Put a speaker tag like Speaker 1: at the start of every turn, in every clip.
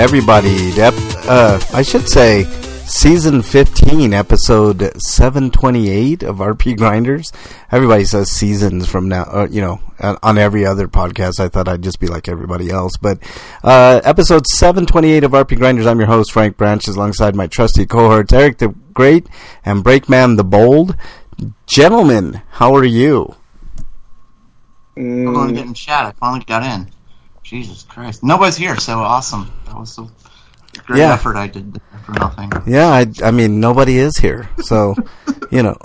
Speaker 1: And welcome, everybody. Ep- uh, I should say, season 15, episode 728 of RP Grinders. Everybody says seasons from now, uh, you know, on, on every other podcast. I thought I'd just be like everybody else. But uh, episode 728 of RP Grinders, I'm your host, Frank Branches, alongside my trusty cohorts, Eric the Great and Breakman the Bold. Gentlemen, how are you?
Speaker 2: I'm going to get in chat. I finally got in. Jesus Christ. Nobody's here, so awesome. That was so great
Speaker 1: Yeah.
Speaker 2: effort I did there for nothing.
Speaker 1: Yeah, I, I mean, nobody is here, so you know.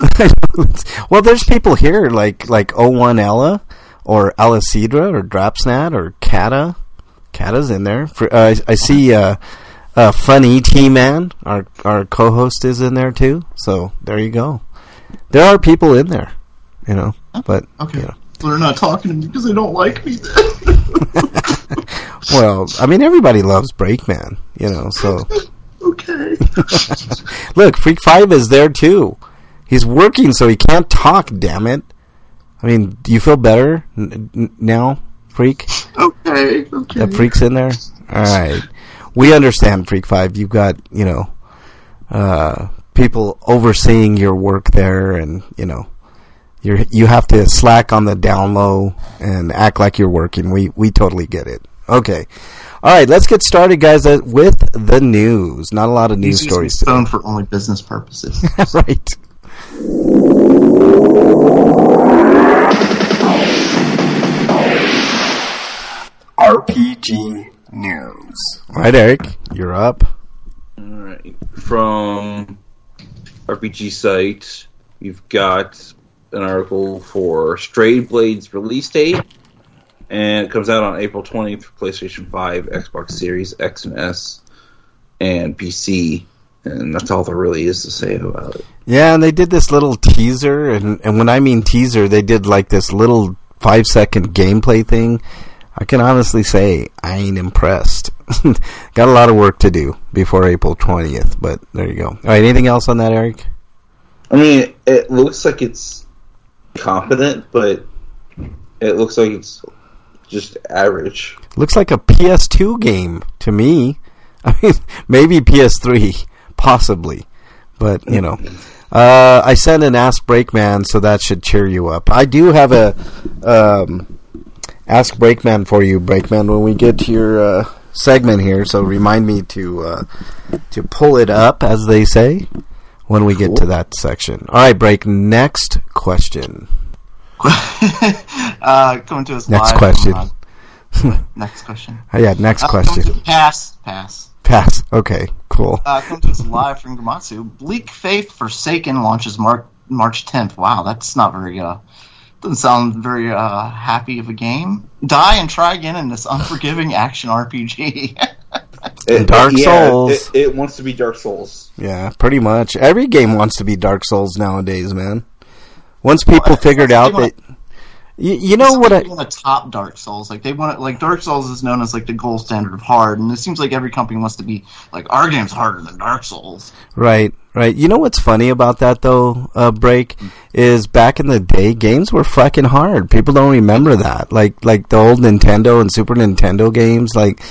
Speaker 1: well, there's people here like like O1 Ella or Alicidra or Drapsnat or Kata. Kata's in there. For, uh, I, I see uh, uh, Funny T Man, our our co-host, is in there too. So there you go. There are people in there, you know. But
Speaker 2: Okay.
Speaker 1: you know.
Speaker 2: They're not talking to me because they don't like me then.
Speaker 1: well, I mean, everybody loves Breakman, you know. So
Speaker 2: okay.
Speaker 1: Look, Freak Five is there too. He's working, so he can't talk. Damn it! I mean, do you feel better n- n- now, Freak?
Speaker 2: Okay. Okay.
Speaker 1: That Freak's in there. All right, we understand, Freak Five. You've got you know uh, people overseeing your work there, and you know you you have to slack on the down low and act like you're working. We we totally get it. Okay. All right, let's get started, guys, uh, with the news. Not a lot of news
Speaker 2: He's
Speaker 1: stories
Speaker 2: his
Speaker 1: today.
Speaker 2: phone for only business purposes.
Speaker 1: right.
Speaker 3: RPG News.
Speaker 1: All right, Eric, you're up.
Speaker 4: Alright. From RPG site, you've got an article for Stray Blades release date, and it comes out on April 20th for PlayStation 5, Xbox Series X and S, and PC. And that's all there really is to say about it.
Speaker 1: Yeah, and they did this little teaser, and, and when I mean teaser, they did like this little five second gameplay thing. I can honestly say I ain't impressed. Got a lot of work to do before April 20th, but there you go. All right, anything else on that, Eric?
Speaker 4: I mean, it looks like it's competent, but it looks like it's just average.
Speaker 1: Looks like a PS2 game to me. I mean, maybe PS3, possibly, but you know. Uh, I sent an Ask Breakman, so that should cheer you up. I do have a um, Ask Breakman for you, Breakman, when we get to your uh, segment here. So remind me to uh, to pull it up, as they say, when we get to that section. All right, Break. Next question.
Speaker 2: uh, coming to us
Speaker 1: Next
Speaker 2: live.
Speaker 1: question.
Speaker 2: uh, next question.
Speaker 1: Oh, yeah, next
Speaker 2: Uh,
Speaker 1: question.
Speaker 2: to- pass. Pass.
Speaker 1: Pass. Okay, cool.
Speaker 2: Uh, coming to us live from Gematsu. Bleak Faith Forsaken launches Mar- March 10th. Wow, that's not very, uh, doesn't sound very, uh, happy of a game. Die and try again in this unforgiving action RPG.
Speaker 4: It-
Speaker 1: Dark
Speaker 4: yeah,
Speaker 1: Souls.
Speaker 4: It, it wants to be Dark Souls.
Speaker 1: Yeah, pretty much. Every game wants to be Dark Souls nowadays, man. Once people
Speaker 2: Well,
Speaker 1: figured out that, you, you know what I,
Speaker 2: want to top Dark Souls. Like they want it, like Dark Souls is known as like the gold standard of hard, and it seems like every company wants to be like our game's harder than Dark Souls.
Speaker 1: right, right. You know what's funny about that though, uh, break is back in the day, games were fucking hard. People don't remember that. Like, like the old Nintendo and Super Nintendo games, like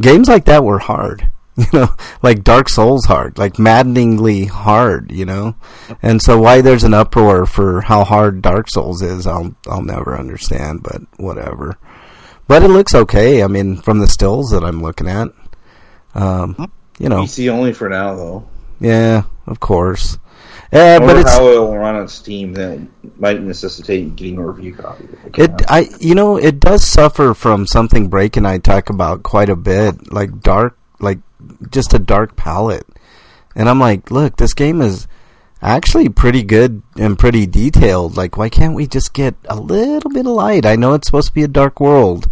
Speaker 1: games like that were hard. You know, like Dark Souls hard, like maddeningly hard. You know, and so why there's an uproar for how hard Dark Souls is, I'll I'll never understand. But whatever. But it looks okay. I mean, from the stills that I'm looking at, um, you know,
Speaker 4: PC only for now, though.
Speaker 1: yeah, of course. Yeah,
Speaker 4: I
Speaker 1: but it's
Speaker 4: how it'll run on Steam. That might necessitate getting a review copy. I
Speaker 1: it. I you know it does suffer from something Break and I talk about quite a bit, like dark, like just a dark palette. And I'm like, look, this game is actually pretty good and pretty detailed. Like, why can't we just get a little bit of light? I know it's supposed to be a dark world,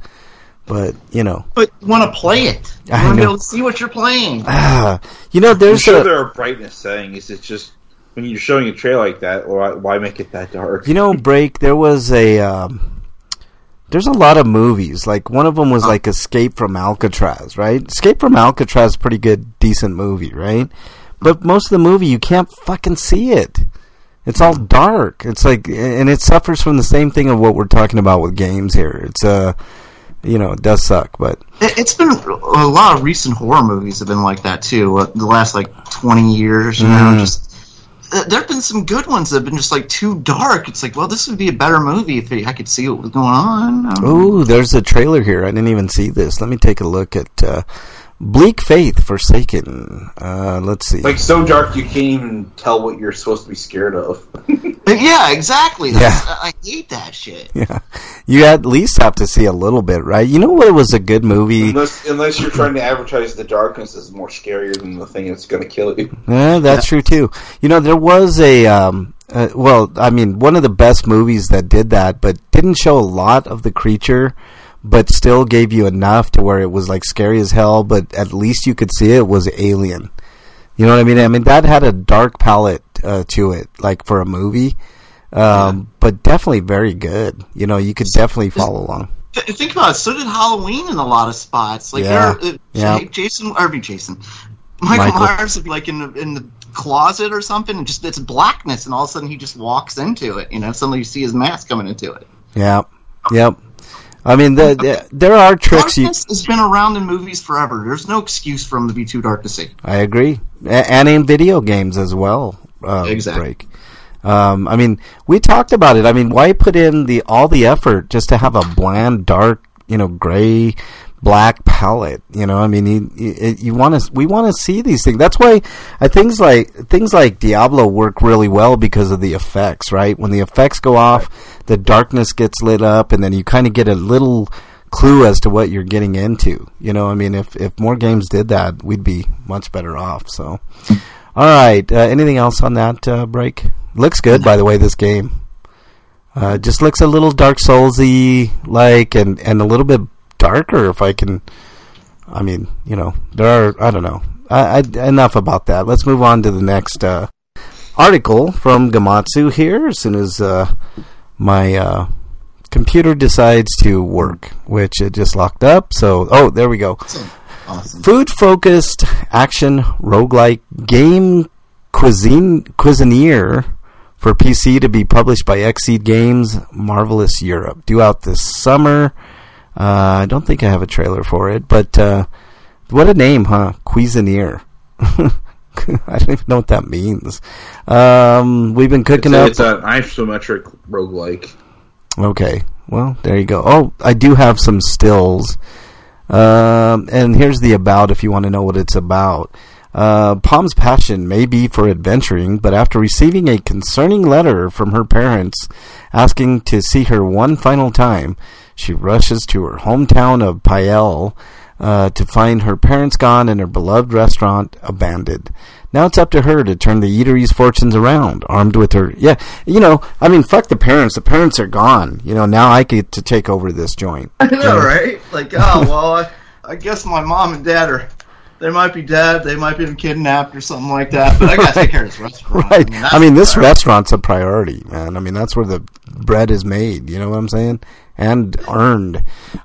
Speaker 1: but you know,
Speaker 2: But you want to play it. You
Speaker 1: I
Speaker 2: want to be able to see what you're playing.
Speaker 1: ah, you know,
Speaker 4: I'm
Speaker 1: there's
Speaker 4: sure
Speaker 1: a
Speaker 4: there are brightness settings. It's just when you're showing a trailer like that, why, why make it that dark?
Speaker 1: You know, break. There was a. Um, there's a lot of movies. Like one of them was like Escape from Alcatraz, right? Escape from Alcatraz, pretty good, decent movie, right? But most of the movie, you can't fucking see it. It's all dark. It's like, and it suffers from the same thing of what we're talking about with games here. It's uh, you know, it does suck. But
Speaker 2: It, it's been a lot of recent horror movies have been like that too. Uh, the last like twenty years, you know,
Speaker 1: Mm.
Speaker 2: just uh, there have been some good ones that have been just like too dark. It's like, well, this would be a better movie if I could see what was going on. Um,
Speaker 1: ooh, there's a trailer here. I didn't even see this. Let me take a look at uh, Bleak Faith Forsaken. Uh, let's see.
Speaker 4: Like so dark you can't even tell what you're supposed to be scared of.
Speaker 2: Yeah, exactly. That's, I I hate that shit.
Speaker 1: yeah, you at least have to see a little bit, right? You know what was a good movie?
Speaker 4: unless unless you're trying to advertise the darkness is more scarier than the thing that's going to kill you.
Speaker 1: Yeah, that's true too. You know, there was a um, uh, well, I mean, one of the best movies that did that, but didn't show a lot of the creature, but still gave you enough to where it was like scary as hell. But at least you could see it was Alien. You know what I mean? I mean that had a dark palette uh, to it, like for a movie, um, but definitely very good. You know, you could definitely follow along.
Speaker 2: Th- think about it. So did Halloween in a lot of spots. Like,
Speaker 1: Yeah.
Speaker 2: there, uh,
Speaker 1: Yeah.
Speaker 2: Jason, or Jason, Michael,
Speaker 1: Michael.
Speaker 2: Myers would be like in the in the closet or something, and just it's blackness, and all of a sudden he just walks into it. You know, suddenly you see his mask coming into it.
Speaker 1: Yeah, yep. I mean, the, the, there are tricks you.
Speaker 2: Darkness has been around in movies forever. There's no excuse for them to be too dark to see.
Speaker 1: I agree, and in video games as well. Uh,
Speaker 2: Exactly.
Speaker 1: Break. Um, I mean, we talked about it. I mean, why put in the all the effort just to have a bland, dark, you know, gray, black palette? You know, I mean, you, you, you want to we want to see these things. That's why I things like things like Diablo work really well because of the effects. Right when the effects go off, the darkness gets lit up, and then you kind of get a little clue as to what you're getting into. You know, I mean, if if more games did that, we'd be much better off. So, all right. Uh, anything else on that uh, break? Looks good, by the way. This game uh, just looks a little Dark Soulsy like, and and a little bit darker. If I can, I mean, you know, there are. I don't know. I, I, enough about that. Let's move on to the next uh, article from Gematsu here. As soon as uh, my uh, computer decides to work, which it just locked up. So, oh, there we go.
Speaker 2: Awesome.
Speaker 1: Food focused action roguelike game cuisine cuisineer for PC to be published by Xseed Games Marvelous Europe due out this summer. Uh, I don't think I have a trailer for it, but uh, what a name, huh? Cuisineer. I don't even know what that means. Um, we've been cooking
Speaker 4: a,
Speaker 1: up.
Speaker 4: it's an isometric roguelike.
Speaker 1: Okay. Well, there you go. Oh, I do have some stills. Um, and here's the about if you want to know what it's about. Uh, Pom's passion may be for adventuring, but after receiving a concerning letter from her parents asking to see her one final time, she rushes to her hometown of Paell uh, to find her parents gone and her beloved restaurant abandoned. Now it's up to her to turn the eatery's fortunes around, armed with her. Yeah, you know, I mean, fuck the parents. The parents are gone. You know, now I get to take over this joint.
Speaker 2: I know, right? Like, oh well, I, I guess my mom and dad are. They might be dead. They might be kidnapped or something like that. But I gotta take care of this restaurant.
Speaker 1: Right.
Speaker 2: that's
Speaker 1: I mean, this
Speaker 2: the
Speaker 1: restaurant's a priority, man. I mean, that's where the bread is made. You know what I'm saying? And earned.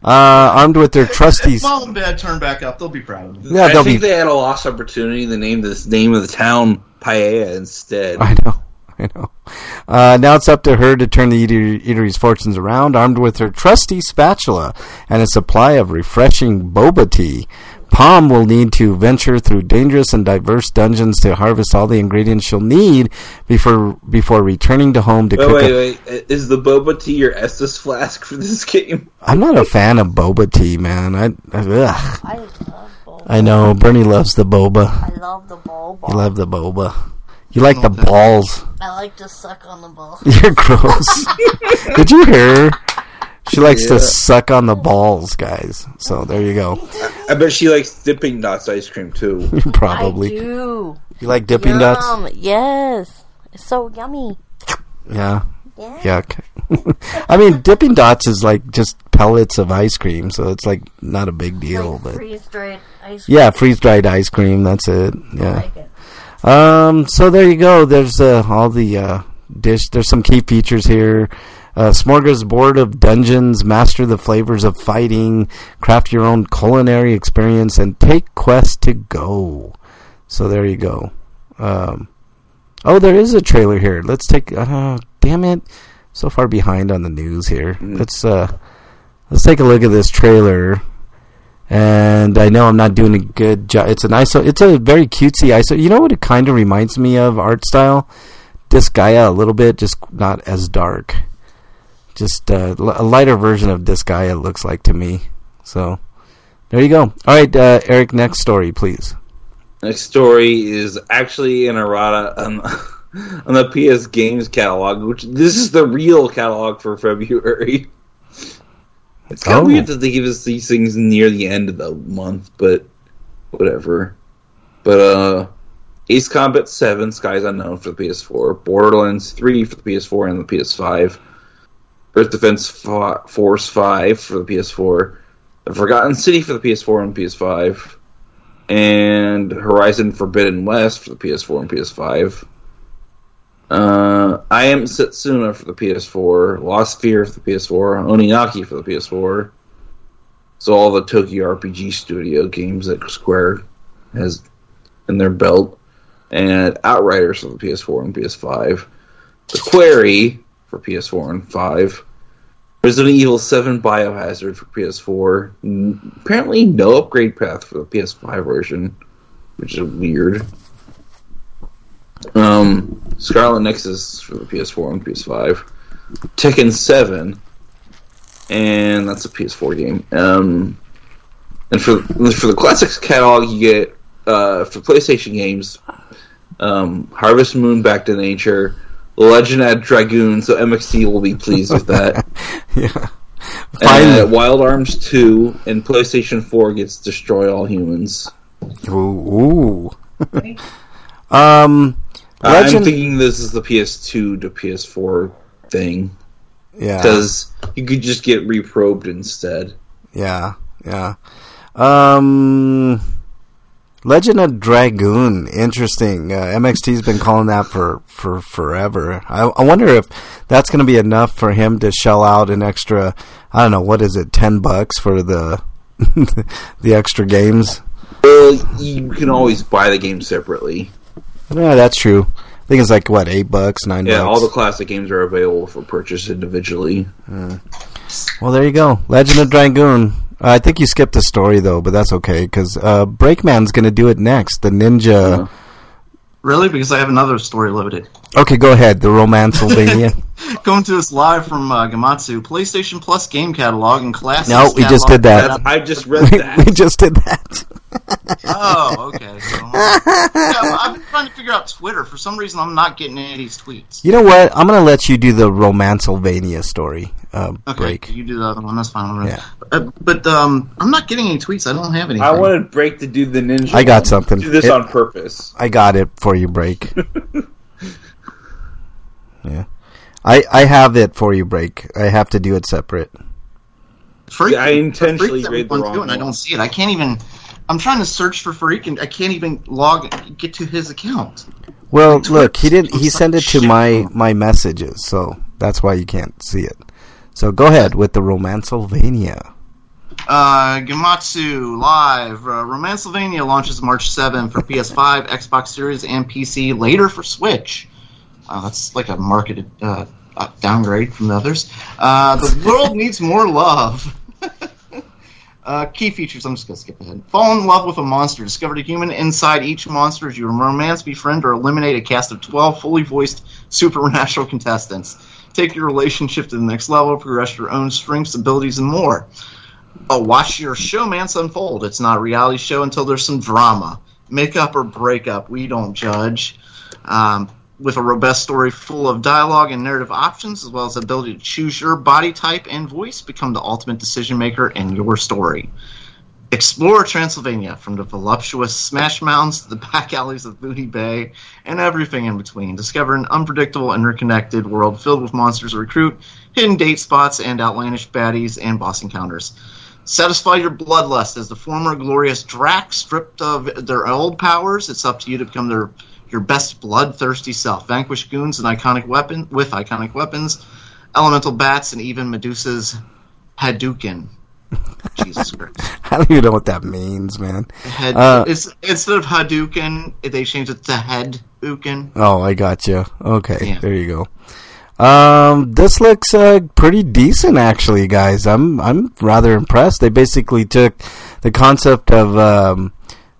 Speaker 1: Uh, armed with their trusty.
Speaker 2: If mom and dad turn back up, they'll be proud of me.
Speaker 1: Yeah,
Speaker 4: I think
Speaker 1: be.
Speaker 4: they had a lost opportunity to name this name of the town Paella instead.
Speaker 1: I know. I know. Uh, now it's up to her to turn the eater- eatery's fortunes around, armed with her trusty spatula and a supply of refreshing boba tea. Pom will need to venture through dangerous and diverse dungeons to harvest all the ingredients she'll need before before returning to home to
Speaker 4: Wait,
Speaker 1: cook.
Speaker 4: wait,
Speaker 1: a-
Speaker 4: wait. Uh, is the boba tea your Estus flask for this game?
Speaker 1: I'm not a fan of boba tea, man. I, I ugh.
Speaker 5: I love boba.
Speaker 1: I know Bernie loves the boba.
Speaker 5: I love the boba.
Speaker 1: You love the boba. You like the balls.
Speaker 5: I like to suck on the balls.
Speaker 1: You're gross. Did you hear? Her? She likes to suck on the balls, guys. So there you go.
Speaker 4: I bet she likes dipping dots ice cream too.
Speaker 5: I
Speaker 1: Probably.
Speaker 5: do.
Speaker 1: You like dipping dots?
Speaker 5: Yes. It's so yummy.
Speaker 1: Yeah.
Speaker 5: Yeah.
Speaker 1: Yuck. I mean, dipping dots is like just pellets of ice cream, so it's like not a big deal.
Speaker 5: Like
Speaker 1: But
Speaker 5: freeze dried ice cream.
Speaker 1: yeah, freeze dried ice cream. That's it.
Speaker 5: I
Speaker 1: Yeah.
Speaker 5: like it.
Speaker 1: Um, so there you go. There's uh, all the uh, dish. There's some key features here. Uh, smorgasbord of dungeons, master the flavors of fighting, craft your own culinary experience, and take quest to go. So there you go. Um, oh, there is a trailer here. Let's take. Uh, damn it, so far behind on the news here. Let's uh, let's take a look at this trailer. And I know I'm not doing a good job. It's an ISO. It's a very cutesy ISO. You know what it kind of reminds me of art style? Disgaea a little bit, just not as dark. Just uh, a lighter version of this guy. it looks like to me. So there you go. All right, uh, Eric. Next story, please.
Speaker 4: Next story is actually an errata on, on the PS Games catalog, which this is the real catalog for February. It's kind
Speaker 1: Oh.
Speaker 4: of weird that they give us these things near the end of the month, but whatever. But uh, Ace Combat Seven: Skies Unknown for the PS4, Borderlands Three for the PS4 and the PS5, Earth Defense Force Five for the PS4, The Forgotten City for the PS4 and PS5 and Horizon Forbidden West for the PS4 and PS5. Uh, I Am Setsuna for the PS4, Lost Sphear for the PS4, Oninaki for the PS4. So all the Tokyo RPG Studio games that Square has in their belt, and Outriders for the PS4 and PS5. The Quarry for PS4 and 5. Resident Evil 7 Biohazard for PS4. N- Apparently, no upgrade path for the PS5 version, which is weird. Um, Scarlet Nexus for the PS4 and PS5. Tekken 7, and that's a PS4 game. Um, and for for the classics catalog, you get uh, for PlayStation games, um, Harvest Moon Back to Nature, Legend at Dragoon. So MXC will be pleased with that.
Speaker 1: yeah.
Speaker 4: Uh,
Speaker 1: Finally.
Speaker 4: Wild Arms 2 and PlayStation 4 gets Destroy All Humans.
Speaker 1: Ooh. ooh. um,
Speaker 4: I'm thinking this is the PS2 to PS4 thing
Speaker 1: yeah.
Speaker 4: because you could just get reprobed instead.
Speaker 1: Yeah, yeah. Um, Legend of Dragoon, interesting. Uh, MXT's been calling that for for forever. I, I wonder if that's going to be enough for him to shell out an extra. I don't know what is it, ten bucks for the the extra games.
Speaker 4: Well, you can always buy the game separately.
Speaker 1: Yeah, that's true. I think it's like what eight bucks, nine
Speaker 4: Yeah,
Speaker 1: bucks.
Speaker 4: all the classic games are available for purchase individually.
Speaker 1: Well, there you go. Legend of Dragoon. Uh, I think you skipped the story though, but that's okay because uh, Breakman's going to do it next. The ninja.
Speaker 4: Yeah.
Speaker 2: Really? Because I have another story loaded.
Speaker 1: Okay, go ahead. The Romancelvania.
Speaker 2: Coming to us live from uh, Gematsu, PlayStation Plus game catalog and classics.
Speaker 1: No, we just did that.
Speaker 4: That's, I just read
Speaker 1: we,
Speaker 4: that.
Speaker 1: we just did that.
Speaker 2: Oh, okay. So, yeah, I've been trying to figure out Twitter. For some reason, I'm not getting any of these tweets.
Speaker 1: You know what? I'm going to let you do the Romancelvania story uh,
Speaker 2: Okay,
Speaker 1: break.
Speaker 2: you do the other one. That's fine.
Speaker 1: Yeah.
Speaker 2: Uh, but um, I'm not getting any tweets. I don't have any.
Speaker 4: I wanted Break to do the ninja.
Speaker 1: I got
Speaker 4: one.
Speaker 1: something.
Speaker 4: Do this
Speaker 1: It-
Speaker 4: on purpose.
Speaker 1: I got it for you, break. yeah. I, I have it for you, break. I have to do it separate.
Speaker 2: Freak,
Speaker 4: I intentionally
Speaker 2: Freak
Speaker 4: read the
Speaker 2: everyone's
Speaker 4: wrong
Speaker 2: doing, I don't see it. I can't even. I'm trying to search for Freak, and I can't even log get to his account.
Speaker 1: Well,
Speaker 2: Twitter
Speaker 1: look, he didn't. He sent it to
Speaker 2: shit.
Speaker 1: my my messages, so that's why you can't see it. So go ahead with the Romancelvania.
Speaker 2: Uh, Gematsu Live. Uh, launches March 7 for PS5, Xbox Series, and PC. Later for Switch. Uh, that's like a marketed uh, uh, downgrade from the others. Uh, the world needs more love. Uh, key features. I'm just gonna skip ahead. Fall in love with a monster. Discover a human inside each monster as you romance, befriend, or eliminate a cast of 12 fully voiced supernatural contestants. Take your relationship to the next level, progress your own strengths, abilities, and more. Watch your showmance unfold. It's not a reality show until there's some drama. Make up or break up. We don't judge. Um, with a robust story full of dialogue and narrative options, as well as the ability to choose your body type and voice, become the ultimate decision maker in your story. Explore Transylvania from the voluptuous Smash Mountains to the back alleys of Booty Bay and everything in between. Discover an unpredictable, interconnected world filled with monsters to recruit, hidden date spots, and outlandish baddies and boss encounters. Satisfy your bloodlust as the former glorious Drac stripped of their old powers. It's up to you to become their your best bloodthirsty self. Vanquish goons and iconic weapon with iconic weapons, elemental bats, and even Medusa's Hadouken. Jesus Christ.
Speaker 1: I don't even know what that means, man.
Speaker 2: Head,
Speaker 1: Uh,
Speaker 2: it's, instead of Hadouken, they changed it to Hadouken.
Speaker 1: Oh, I got you. Okay,
Speaker 2: Yeah.
Speaker 1: there you go. Um, this looks uh, pretty decent, actually, guys. I'm I'm rather impressed. They basically took the concept of um,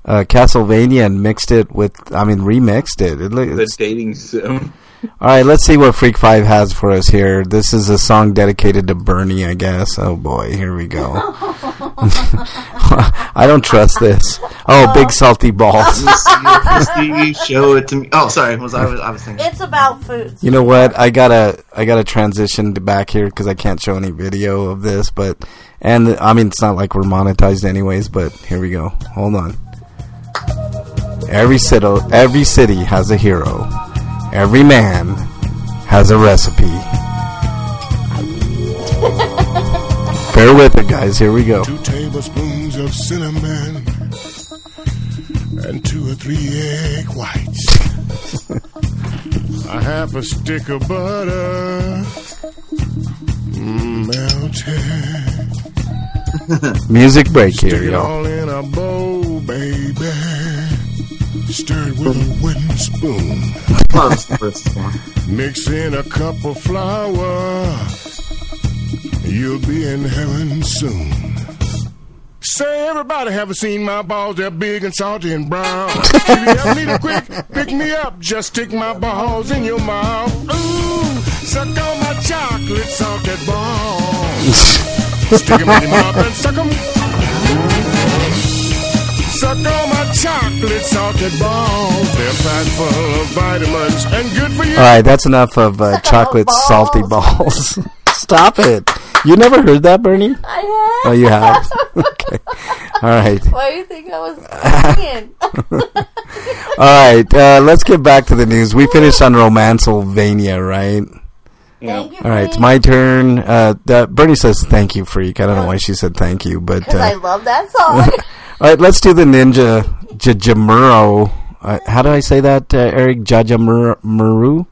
Speaker 1: uh, Castlevania and mixed it with, I mean, remixed it. it loo-
Speaker 4: The
Speaker 1: it's-
Speaker 4: dating sim.
Speaker 1: All right, let's see what Freak Five has for us here. This is a song dedicated to Bernie, I guess. Oh boy, here we go. I don't trust this. Oh, big salty balls.
Speaker 2: Steve, show it to me. Oh, sorry. Was I was I was thinking?
Speaker 5: It's about food.
Speaker 1: You know what? I gotta I gotta transition to back here because I can't show any video of this. But and I mean, it's not like we're monetized anyways. But here we go. Hold on. Every city, every city has a hero. Every man has a recipe. Bear with it, guys. Here we go.
Speaker 6: Two tablespoons of cinnamon and two or three egg whites. a half a stick of butter mm, melted.
Speaker 1: Music break
Speaker 6: Stick
Speaker 1: here, y'all.
Speaker 6: All in a bowl, baby. Stir it with a wooden spoon.
Speaker 2: That was the first one.
Speaker 6: Mix in a cup of flour. You'll be in heaven soon. Say, everybody haven't seen my balls. They're big and salty and brown. if you ever need quick pick me up, just stick my balls in your mouth. Ooh, suck on my chocolate salted balls. Stick 'em in your mouth and suck 'em. Suck on my chocolate salted balls. They're packed full of vitamins and good for you.
Speaker 1: All right, that's enough of uh, chocolate
Speaker 5: balls.
Speaker 1: salty balls. Stop it. You never heard that, Bernie?
Speaker 5: I have.
Speaker 1: Oh, you have. okay. All right.
Speaker 5: Why do you think I was singing?
Speaker 1: All right, uh, let's get back to the news. We finished on Romancelvania, right?
Speaker 5: Thank you.
Speaker 1: All right, it's my turn. Uh, that, Bernie says thank you, freak. I don't know why she said thank you, but
Speaker 5: Because I
Speaker 1: uh,
Speaker 5: love that song.
Speaker 1: All right, let's do the Ninja Jajamuro. Uh, how do I say that, uh, Eric? Jajamuru?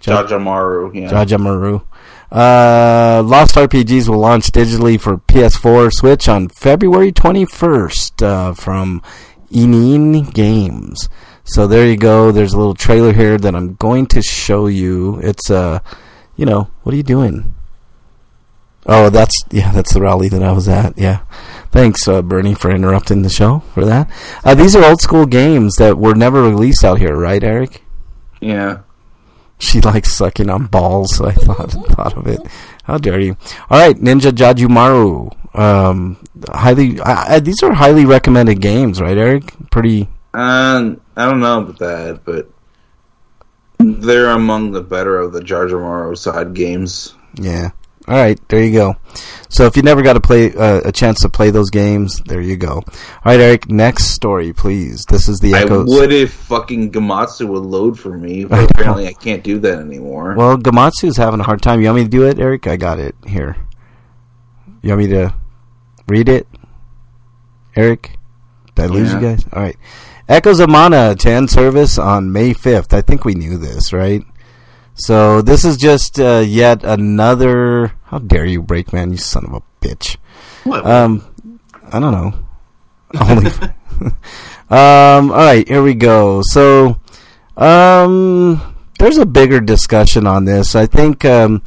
Speaker 4: Jajamaru. Yeah.
Speaker 1: Jajamuru. Uh, Lost RPGs will launch digitally for PS4 Switch on February 21st uh, from Enin Games. So there you go. There's a little trailer here that I'm going to show you. It's uh, you know, what are you doing? Oh, that's yeah, that's the rally that I was at. Yeah, thanks, uh, Bernie, for interrupting the show for that. Uh, these are old school games that were never released out here, right, Eric?
Speaker 4: yeah.
Speaker 1: She likes sucking on balls. So I thought thought of it. How dare you? All right, Ninja Jajumaru. Um, highly. I, I, these are highly recommended games, right, Eric? Pretty.
Speaker 4: Um, I don't know about that, but they're among the better of the Jajumaru side games.
Speaker 1: Yeah. All right, there you go. So if you never got to play uh, a chance to play those games, there you go. All right, Eric. Next story, please. This is the
Speaker 4: I
Speaker 1: echoes.
Speaker 4: would if fucking Gematsu would load for me, but
Speaker 1: know.
Speaker 4: apparently I can't do that anymore.
Speaker 1: Well, Gematsu's having a hard time. You want me to do it, Eric? I got it here. You want me to read it, Eric? Did I lose you guys? All right. Echoes of Mana to end service on May 5th. I think we knew this, right? So this is just uh, yet another. How dare you, Breakman? You son of a bitch.
Speaker 2: What?
Speaker 1: Um, I don't know. Only. um. All right. Here we go. So, um, there's a bigger discussion on this. I think. Um,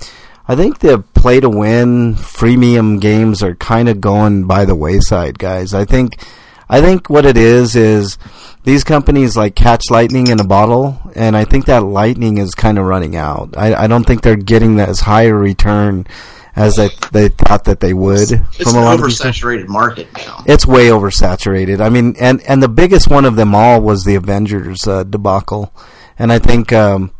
Speaker 1: I think the play to win freemium games are kind of going by the wayside, guys. I think. I think what it is is these companies like catch lightning in a bottle, and I think that lightning is kind of running out. I, I don't think they're getting that as high a return as they they thought that they would
Speaker 2: it's
Speaker 1: from
Speaker 2: an
Speaker 1: a lot of
Speaker 2: oversaturated market now.
Speaker 1: It's way oversaturated. I mean, and and the biggest one of them all was the Avengers uh, debacle, and I think um,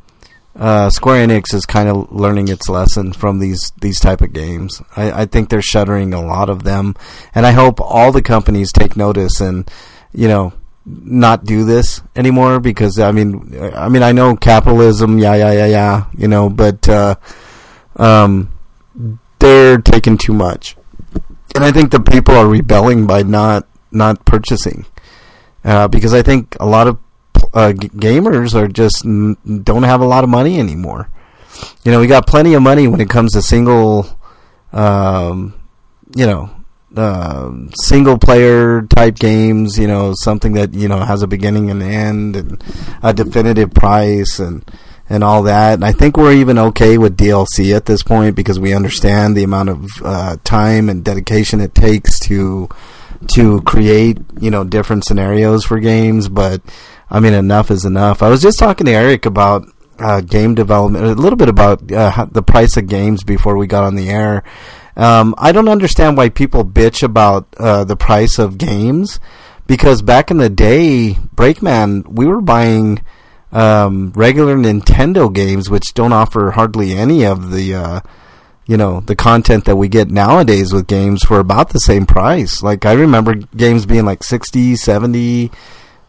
Speaker 1: uh, Square Enix is kind of learning its lesson from these these type of games. I, I think they're shuttering a lot of them, and I hope all the companies take notice and you know not do this anymore because I mean I mean I know capitalism, yeah yeah yeah yeah, you know, but uh, um, they're taking too much and I think the people are rebelling by not not purchasing uh, because I think a lot of uh, g- gamers are just n- don't have a lot of money anymore. You know, we got plenty of money when it comes to single, um, you know, um single player type games. You know, something that you know has a beginning and end and a definitive price and and all that. And I think we're even okay with DLC at this point because we understand the amount of uh, time and dedication it takes to to create, you know, different scenarios for games. But I mean, enough is enough. I was just talking to Eric about uh, game development, a little bit about uh, the price of games before we got on the air. Um, I don't understand why people bitch about uh, the price of games because back in the day, Breakman, we were buying um, regular Nintendo games, which don't offer hardly any of the, uh, you know, the content that we get nowadays with games for about the same price. Like I remember games being like 60, 70,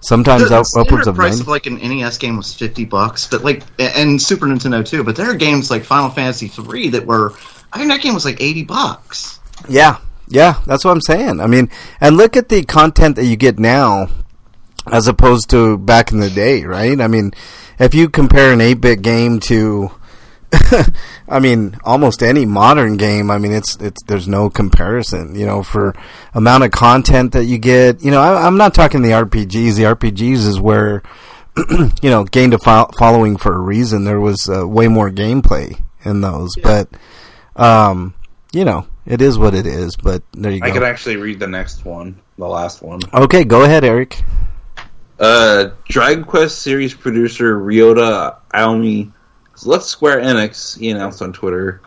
Speaker 1: sometimes
Speaker 2: The
Speaker 1: up,
Speaker 2: standard
Speaker 1: upwards of
Speaker 2: price
Speaker 1: 90.
Speaker 2: of like an NES game was fifty bucks, but like and Super Nintendo too. But there are games like Final Fantasy three that were. I think that game was like eighty bucks.
Speaker 1: Yeah, yeah, that's what I'm saying. I mean, and look at the content that you get now as opposed to back in the day, right? I mean, if you compare an 8-bit game to I mean, almost any modern game, I mean, it's it's there's no comparison, you know, for amount of content that you get. You know, I, I'm not talking the RPGs. The RPGs is where you know gained a fo- following for a reason. There was uh, way more gameplay in those, but um, you know, it is what it is. But there you go.
Speaker 4: I
Speaker 1: go.
Speaker 4: could actually read the next one, the last one.
Speaker 1: Okay, go ahead, Eric.
Speaker 4: Uh, Dragon Quest series producer Ryota Aomi has left Square Enix. He announced on Twitter,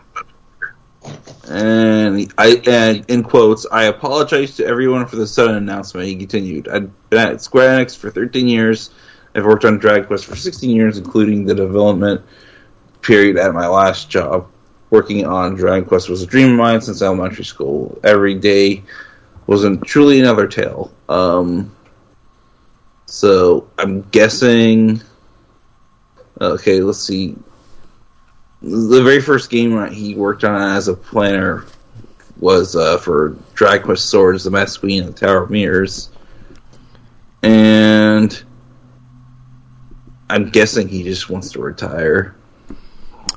Speaker 4: and I and in quotes, I apologize to everyone for the sudden announcement. He continued, "I've been at Square Enix for 13 years. I've worked on Dragon Quest for 16 years, including the development period at my last job. Working on Dragon Quest was a dream of mine since elementary school. Every day wasn't truly another tale." Um, so I'm guessing. Okay, let's see. The very first game he worked on as a planner was uh, for Dragon Quest Swords, the Mask Queen, and the Tower of Mirrors. And I'm guessing he just wants to retire.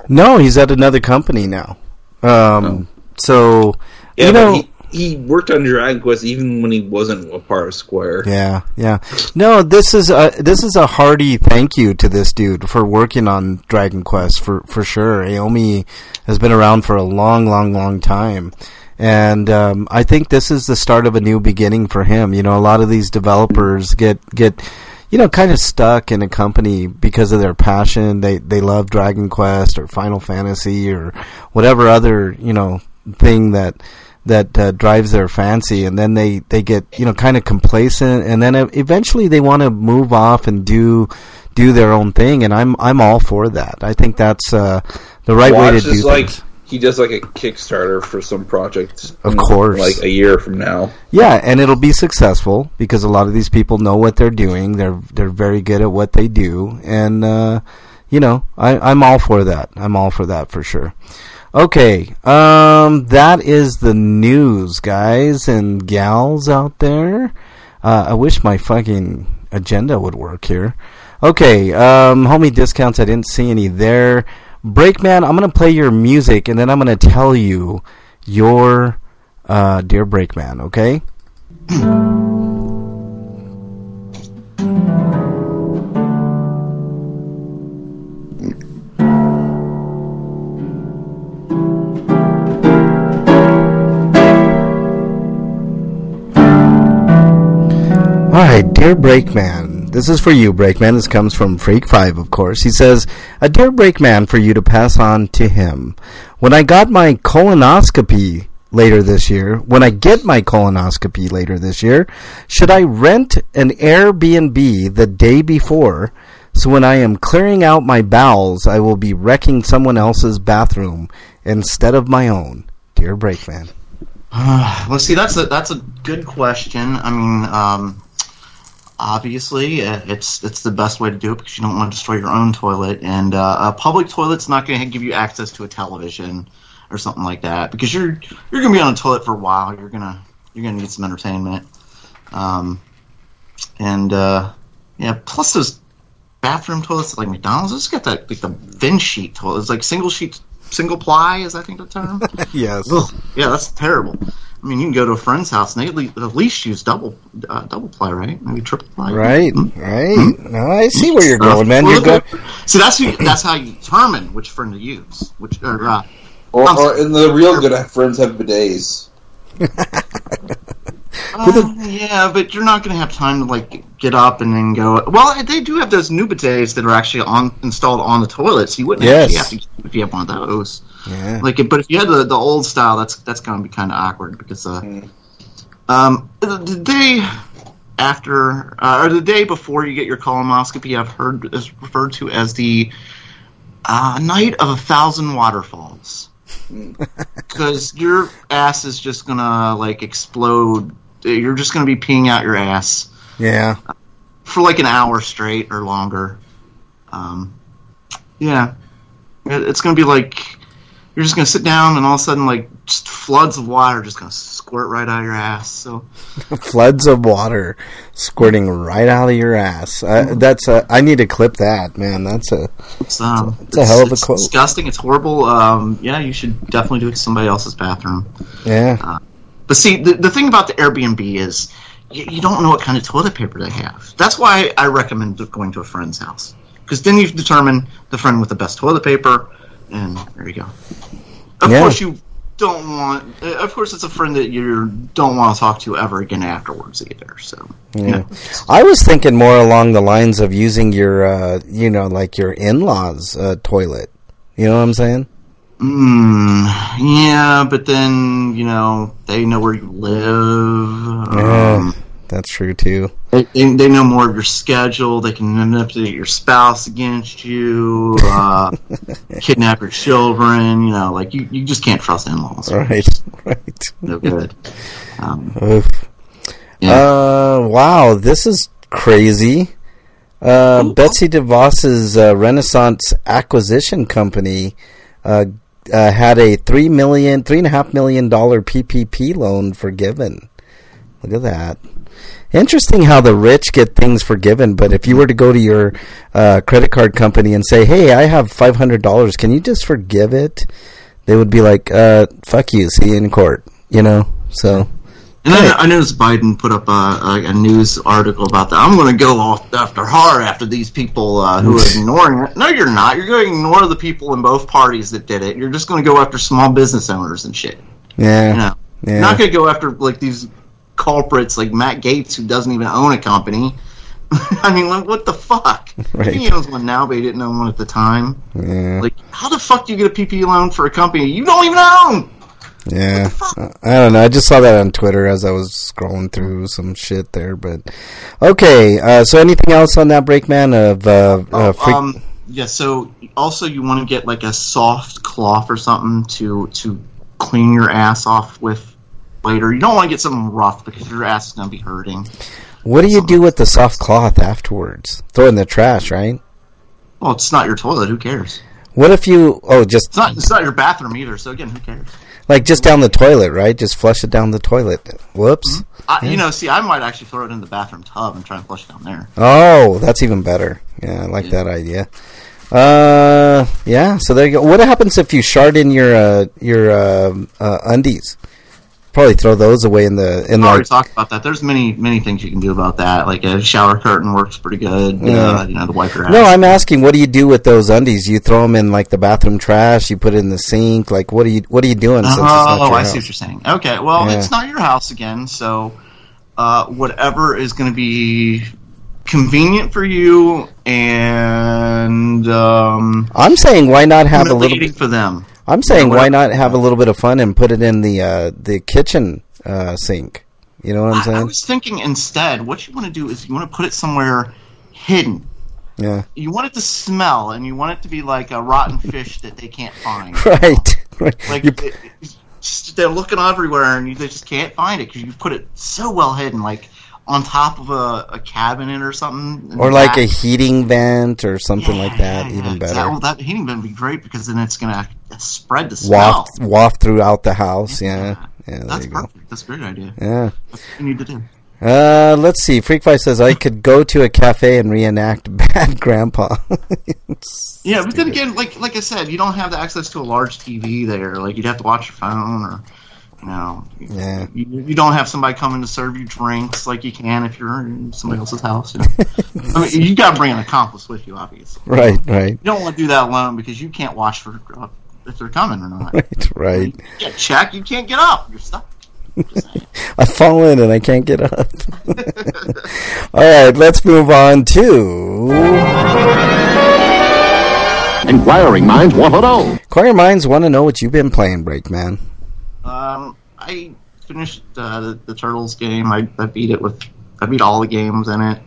Speaker 1: No, he's at another company now. Um, so
Speaker 4: Yeah,
Speaker 1: you know,
Speaker 4: he, he worked on Dragon Quest even when he wasn't a part of Square.
Speaker 1: Yeah, yeah. No, this is a this is a hearty thank you to this dude for working on Dragon Quest for for sure. Aomi has been around for a long, long, long time, and um, I think this is the start of a new beginning for him. You know, a lot of these developers get get you know kind of stuck in a company because of their passion. They they love Dragon Quest or Final Fantasy or whatever other you know thing that that uh, drives their fancy, and then they, they get you know kind of complacent, and then eventually they want to move off and do do their own thing, and I'm I'm all for that. I think that's uh, the right way to do
Speaker 4: like
Speaker 1: things.
Speaker 4: He does like a Kickstarter for some project.
Speaker 1: Of course.
Speaker 4: like a year from now.
Speaker 1: Yeah, and it'll be successful because a lot of these people know what they're doing. They're they're very good at what they do, and uh, you know I, I'm all for that. I'm all for that for sure. Okay, um, that is the news, guys and gals out there. Uh, I wish my fucking agenda would work here. Okay, um, homie discounts. I didn't see any there. Breakman, I'm gonna play your music, and then I'm gonna tell you your uh, dear Breakman. Okay. All right, dear Breakman. This is for you, Breakman. This comes from Freak5, of course. He says, A dear Breakman for you to pass on to him. When I got my colonoscopy later this year, when I get my colonoscopy later this year, should I rent an Airbnb the day before so when I am clearing out my bowels, I will be wrecking someone else's bathroom instead of my own? Dear Breakman.
Speaker 2: well, see, that's a that's a good question. I mean, um, obviously, it's it's the best way to do it because you don't want to destroy your own toilet, and uh, a public toilet's not going to give you access to a television or something like that because you're you're going to be on a toilet for a while. You're gonna you're gonna need some entertainment, um, and uh, yeah. Plus, those bathroom toilets like McDonald's, it's got that like the thin sheet toilet. It's like single sheet, single ply. Is I think the term.
Speaker 1: yes.
Speaker 2: Ugh, yeah, that's terrible. I mean, you can go to a friend's house and they at least, use double uh, double ply, right? Maybe triple ply.
Speaker 1: Right,
Speaker 2: Hmm?
Speaker 1: right. No, I see where you're going, man. You're
Speaker 2: Well,
Speaker 1: going.
Speaker 2: So that's who, that's how you determine which friend to use. Which or, uh,
Speaker 4: Or, or in the real good friends have bidets.
Speaker 2: uh, yeah, but you're not going to have time to like get up and then go. Well, they do have those new bidets that are actually on installed on the toilet, so you wouldn't
Speaker 1: Yes.
Speaker 2: actually have to if you have one of those.
Speaker 1: Yeah.
Speaker 2: Like, but if you had the, the old style, that's that's going to be kind of awkward because uh,
Speaker 4: Mm.
Speaker 2: um, the, day after uh, or the day before you get your colonoscopy, I've heard is referred to as the uh, night of a thousand waterfalls because your ass is just gonna like explode. You're just gonna be peeing out your ass
Speaker 1: Yeah.
Speaker 2: for like an hour straight or longer. Um, yeah, It- it's gonna be like you're just gonna sit down and all of a sudden like just floods of water just gonna squirt right out of your ass. So
Speaker 1: Floods of water squirting right out of your ass. I, that's a. I need to clip that, man. That's a.
Speaker 2: it's um,
Speaker 1: It's a hell of a
Speaker 2: it's
Speaker 1: quote.
Speaker 2: disgusting. It's horrible. Um, yeah, you should definitely do it to somebody else's bathroom.
Speaker 1: Yeah.
Speaker 2: But see, the, the thing about the Airbnb is you, you don't know what kind of toilet paper they have. That's why I recommend going to a friend's house because then you've determined the friend with the best toilet paper, and there you go. Of
Speaker 1: Yeah.
Speaker 2: course, you don't want. uh, Of course, it's a friend that you don't want to talk to ever again afterwards either. So
Speaker 1: Yeah. I was thinking more along the lines of using your, uh, you know, like your in-laws' uh, toilet. You know what I'm saying?
Speaker 2: Mm, yeah, but then you know they know where you live.
Speaker 1: Yeah,
Speaker 2: Um,
Speaker 1: that's true too.
Speaker 2: They, they, know more of your schedule. They can manipulate your spouse against you, uh, kidnap your children. You know, like you, you just can't trust in-laws.
Speaker 1: Right, right.
Speaker 2: No good. Um, yeah.
Speaker 1: Uh, wow, this is crazy. Uh, Betsy DeVos's uh, Renaissance Acquisition Company uh, uh, had a three million, three and a half million dollar PPP loan forgiven. Look at that. Interesting how the rich get things forgiven, but if you were to go to your uh, credit card company and say, "Hey, I have five hundred dollars, can you just forgive it?" They would be like, uh, "Fuck you, see you in court." You know, so.
Speaker 2: and I, I noticed Biden put up a, a, a news article about that. I'm going to go off after hard after these people uh, who are ignoring it. No, you're not. You're going to ignore the people in both parties that did it. You're just going to go after small business owners and shit.
Speaker 1: Yeah.
Speaker 2: You know,
Speaker 1: Yeah.
Speaker 2: You're not going to go after like these culprits like Matt Gaetz who doesn't even own a company. I mean, like, what the fuck?
Speaker 1: Right.
Speaker 2: He owns one now, but he didn't own one at the time.
Speaker 1: Yeah.
Speaker 2: Like, how the fuck do you get a PP loan for a company you don't even own?
Speaker 1: Yeah. I don't know. I just saw that on Twitter as I was scrolling through some shit there. But okay. Uh, so anything else on that break, man? Of uh, uh, freak-
Speaker 2: um, yeah. So also, you want to get like a soft cloth or something to to clean your ass off with later. You don't want to get something rough because your ass is going to be hurting.
Speaker 1: what do you do with the soft cloth afterwards? Throw it in the trash, right?
Speaker 2: Well, it's not your toilet. Who cares?
Speaker 1: What if you? Oh, just
Speaker 2: It's not. It's not your bathroom either. So again, who cares?
Speaker 1: like just down the toilet, right? Just flush it down the toilet. Whoops.
Speaker 2: I, You know, see, I might actually throw it in the bathroom tub and try and flush it down there.
Speaker 1: Oh, that's even better. Yeah, I like that idea. Uh, yeah. So there you go. What happens if you shard in your uh, your uh, uh, undies? Probably throw those away in the in
Speaker 2: I already talked about that. There's many, many things you can do about that. Like a shower curtain works pretty good.
Speaker 1: Yeah.
Speaker 2: Uh, you know, the wipe your ass.
Speaker 1: No, I'm asking, what do you do with those undies? You throw them in like the bathroom trash. You put it in the sink. Like, what are you what are you doing? Since it's not
Speaker 2: Oh, I see what you're saying. Okay, well,
Speaker 1: Yeah.
Speaker 2: it's not your house again, so uh, whatever is going to be convenient for you and um,
Speaker 1: I'm saying, why not have a little?
Speaker 2: bit for them.
Speaker 1: I'm saying, why not have a little bit of fun and put it in the uh, the kitchen uh, sink? You know what I'm
Speaker 2: I, I
Speaker 1: saying?
Speaker 2: was thinking instead, what you want to do is you want to put it somewhere hidden.
Speaker 1: Yeah.
Speaker 2: You want it to smell, and you want it to be like a rotten fish that they can't find.
Speaker 1: Right. right.
Speaker 2: Like
Speaker 1: You-
Speaker 2: it, just, they're looking everywhere, and you, they just can't find it because you put it so well hidden, like on top of a, a cabinet or something,
Speaker 1: or like
Speaker 2: back.
Speaker 1: a heating vent or something
Speaker 2: Yeah,
Speaker 1: like that.
Speaker 2: yeah, yeah,
Speaker 1: even
Speaker 2: exactly.
Speaker 1: better.
Speaker 2: Well, that heating vent would be great because then it's gonna spread the smell.
Speaker 1: Waft waft throughout the house. Yeah. Yeah.
Speaker 2: That's perfect. That's a great idea.
Speaker 1: Yeah.
Speaker 2: That's what you need to do.
Speaker 1: Uh, let's see. Freak Five says I could go to a cafe and reenact Bad Grandpa.
Speaker 2: Yeah, but then again, like like I said, you don't have the access to a large TV there. Like you'd have to watch your phone or You know,
Speaker 1: Yeah.
Speaker 2: you, you don't have somebody coming to serve you drinks like you can if you're in somebody else's house. You, know? I mean, you got to bring an accomplice with you, obviously.
Speaker 1: Right, right,
Speaker 2: You don't want to do that alone because you can't watch for uh, if they're coming or not.
Speaker 1: right, right.
Speaker 2: Yeah, check. You can't get up. You're stuck.
Speaker 1: I fall in and I can't get up. All right, let's move on to
Speaker 7: Inquiring minds want to know.
Speaker 1: Choir Minds. Want to know what you've been playing, Break Man?
Speaker 2: Um, I finished uh, the, the Turtles game. I, I beat it with I beat all the games in it.